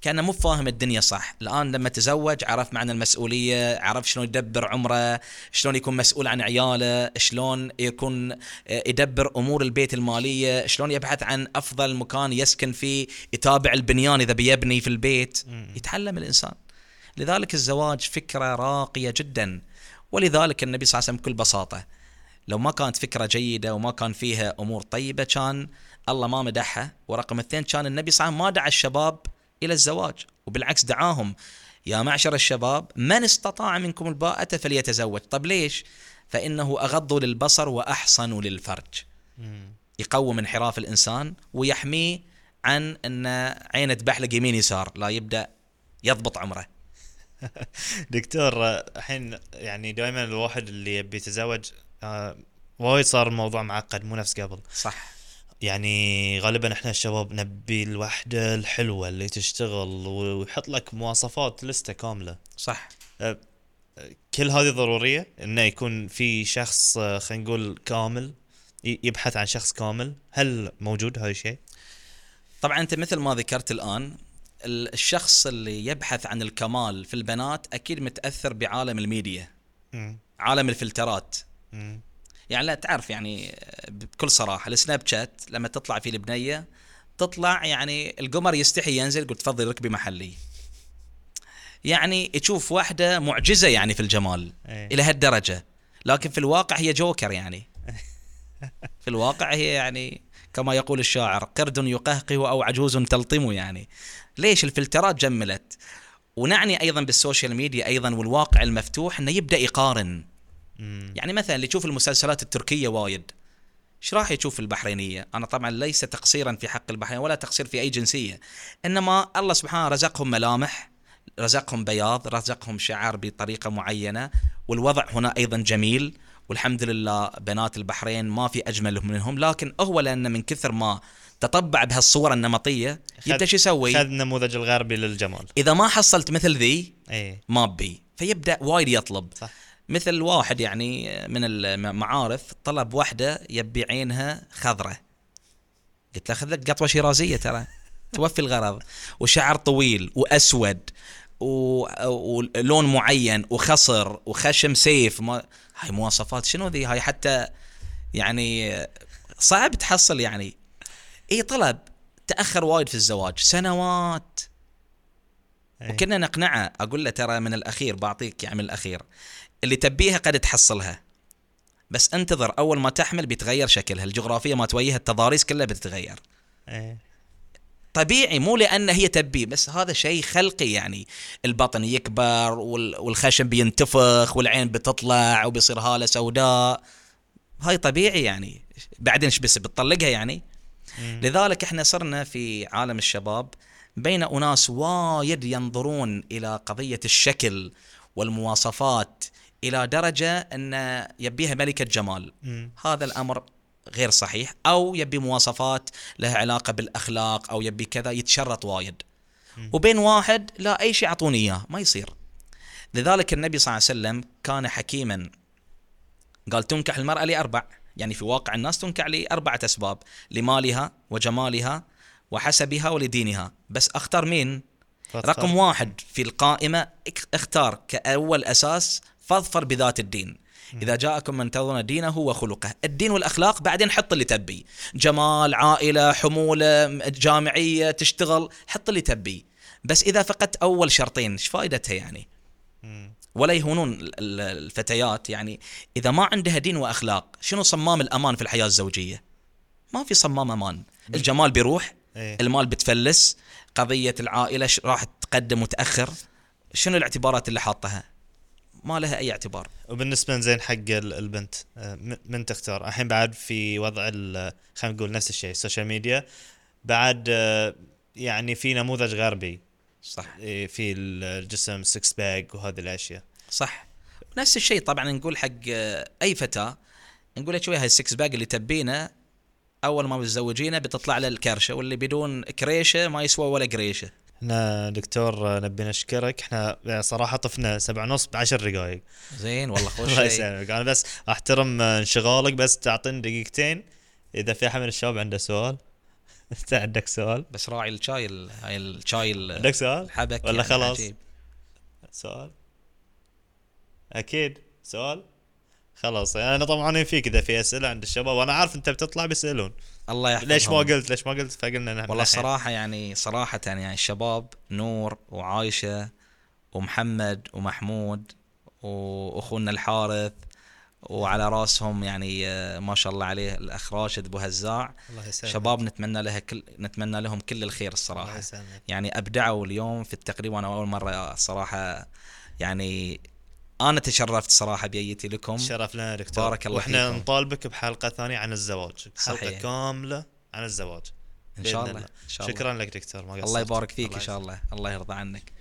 B: كان مو فاهم الدنيا صح. الآن لما تزوج عرف معنى المسؤولية عرف شلون يدبر عمره شلون يكون مسؤول عن عياله شلون يكون آه، يدبر أمور البيت المالية شلون يبحث عن أفضل مكان يسكن فيه يتابع البنيان إذا بيبني في البيت. يتعلم الإنسان. لذلك الزواج فكرة راقية جدا. ولذلك النبي صلى الله عليه وسلم بكل بساطة لو ما كانت فكرة جيدة وما كان فيها أمور طيبة كان الله ما مدحها ورقم اثنين كان النبي صلى الله عليه وسلم ما دعا الشباب إلى الزواج وبالعكس دعاهم. يا معشر الشباب من استطاع منكم الباءة فليتزوج؟ طب ليش؟ فإنه أغض للبصر وأحصن للفرج.
A: يقوم
B: انحراف الإنسان ويحميه عن أن عينه تبحلق يمين يسار لا يبدأ يضبط عمره.
A: دكتور الحين يعني دائما الواحد اللي يبي يتزوج آه، وايد صار الموضوع معقد مو نفس قبل.
B: صح.
A: يعني غالبا إحنا الشباب نبي الوحدة الحلوة اللي تشتغل ويحط لك مواصفات لستة كاملة
B: صح
A: كل هذه ضرورية إنه يكون في شخص آه، خلينا نقول كامل يبحث عن شخص كامل هل موجود هذا الشيء؟
B: طبعا أنت مثل ما ذكرت الآن ال- الشخص اللي يبحث عن الكمال في البنات أكيد متأثر بعالم الميديا
A: مم.
B: عالم الفلترات
A: مم.
B: يعني لا تعرف يعني بكل صراحة السناب شات لما تطلع فيه البنيه تطلع يعني القمر يستحي ينزل يقول تفضل ركبي محلي. يعني تشوف واحدة معجزة يعني في الجمال
A: إيه.
B: إلى هالدرجة. لكن في الواقع هي جوكر يعني. في الواقع هي يعني كما يقول الشاعر قرد يقهقه أو عجوز تلطم يعني. ليش الفلترات جملت؟ ونعني أيضا بال social media أيضا والواقع المفتوح إنه يبدأ يقارن.
A: مم.
B: يعني مثلا اللي يشوف المسلسلات التركية وايد إيش راح يشوف البحرينية؟ أنا طبعا ليس تقصيرا في حق البحرين ولا تقصير في أي جنسية، إنما الله سبحانه رزقهم ملامح، رزقهم بياض، رزقهم شعر بطريقة معينة، والوضع هنا أيضا جميل، والحمد لله بنات البحرين ما في أجمل منهم، لكن هو لأن من كثر ما تطبع بهالصورة النمطية يبدأ شو يسوي؟
A: خذ النموذج الغربي للجمال
B: إذا ما حصلت مثل ذي
A: إيه
B: ما بي، فيبدأ وايد يطلب.
A: صح
B: مثل واحد يعني من المعارف طلب واحدة يبي عينها خضرة. قلت له خذ لك قطوة شيرازية ترى توفي الغرض. وشعر طويل وأسود و- ولون معين وخصر وخشم سيف ما هاي مواصفات شنو ذي؟ هاي حتى يعني صعب تحصل يعني. إي طلب تأخر وايد في الزواج سنوات. وكنا نقنعه أقول له ترى من الأخير بعطيك يعني من الأخير. اللي تبيها قد تحصلها. بس انتظر أول ما تحمل بيتغير شكلها. الجغرافية ما توجهها التضاريس كلها بتتغير.
A: إيه.
B: طبيعي مو لأن هي تبيه بس هذا شيء خلقي يعني. البطن يكبر وال- والخشم بينتفخ والعين بتطلع وبيصير هالة سوداء. هاي طبيعي يعني. بعدين إيش بس بتطلقها يعني.
A: مم.
B: لذلك إحنا صرنا في عالم الشباب بين أناس وايد ينظرون إلى قضية الشكل والمواصفات إلى درجة أن يبيها ملكة جمال. هذا الأمر غير صحيح. أو يبي مواصفات لها علاقة بالأخلاق أو يبي كذا يتشرط وايد. وبين واحد لا أي شيء أعطوني إياه ما يصير. لذلك النبي صلى الله عليه وسلم كان حكيما. قال تنكح المرأة لأربع. يعني في واقع الناس تنكح لأربعة أسباب لمالها وجمالها وحسبها ولدينها. بس أختار مين. رقم واحد في القائمة اختار كأول أساس فاظفر بذات الدين. إذا جاءكم من ترضون دينه وخلقه الدين والأخلاق بعدين حط اللي تبي. جمال عائلة حمولة جامعية تشتغل حط اللي تبي. بس إذا فقدت أول شرطين إيش فائدتها يعني. ولا يهونون ال- ال- الفتيات. يعني إذا ما عندها دين وأخلاق شنو صمام الأمان في الحياة الزوجية؟ ما في صمام أمان. الجمال بيروح
A: إيه.
B: المال بتفلس قضية العائلة راح تقدم وتأخر. شنو الاعتبارات اللي حاطها؟ ما لها أي اعتبار.
A: وبالنسبة زين حق ال- البنت آه، من تختار؟ الحين بعد في وضع ال- خلينا نقول نفس الشيء ال social media بعد آه، يعني في نموذج غربي.
B: صح.
A: إيه، في الجسم 6 pack وهذه الأشياء.
B: صح. نفس الشيء طبعا نقول حق آه، أي فتاة نقول لك شوي هاي ال six pack اللي تبينه أول ما متزوجينه بتطلع له الكرشة واللي بدون كريشة ما يسوى ولا قريشة
A: إحنا دكتور نبي نشكرك. إحنا صراحة طفنا سبع ونص بعشر دقائق
B: زين والله خوش
A: الله يسلمك. أنا بس أحترم انشغالك بس تعطيني دقيقتين. إذا في أحد من الشباب عنده سؤال. انت عندك سؤال؟
B: بس راعي الشاي ال- هاي الشاي ال-
A: عندك سؤال؟
B: الحبك
A: ولا
B: يعني
A: خلاص؟
B: عجيب.
A: سؤال؟ أكيد. سؤال؟ خلاص. أنا طبعا فيك إذا في أسئلة عند الشباب وأنا عارف أنت بتطلع بيسألون.
B: الله يحفظهم.
A: ليش ما قلت؟ ليش ما قلت؟ فقلنا نحن
B: والله. الصراحة يعني صراحة يعني الشباب نور وعايشة ومحمد ومحمود وأخونا الحارث وعلى رأسهم يعني آه، ما شاء الله عليه الأخ راشد أبو هزاع.
A: الله يسلمك.
B: شباب نتمنى لها كل نتمنى لهم كل الخير
A: الله
B: الصراحة
A: يسلمك.
B: يعني أبدعوا اليوم في التقريب وأنا أول مرة صراحة يعني أنا تشرفت صراحة بيتي لكم.
A: شرف لنا دكتور.
B: بارك الله
A: وإحنا
B: فيكم.
A: نطالبك بحلقة ثانية عن الزواج. حلقه
B: صحيح.
A: كاملة عن الزواج. إن
B: شاء الله.
A: الله.
B: إن شاء الله.
A: شكرا لك دكتور ما
B: الله. يبارك فيك إن
A: الله
B: شاء الله. الله يرضى عنك.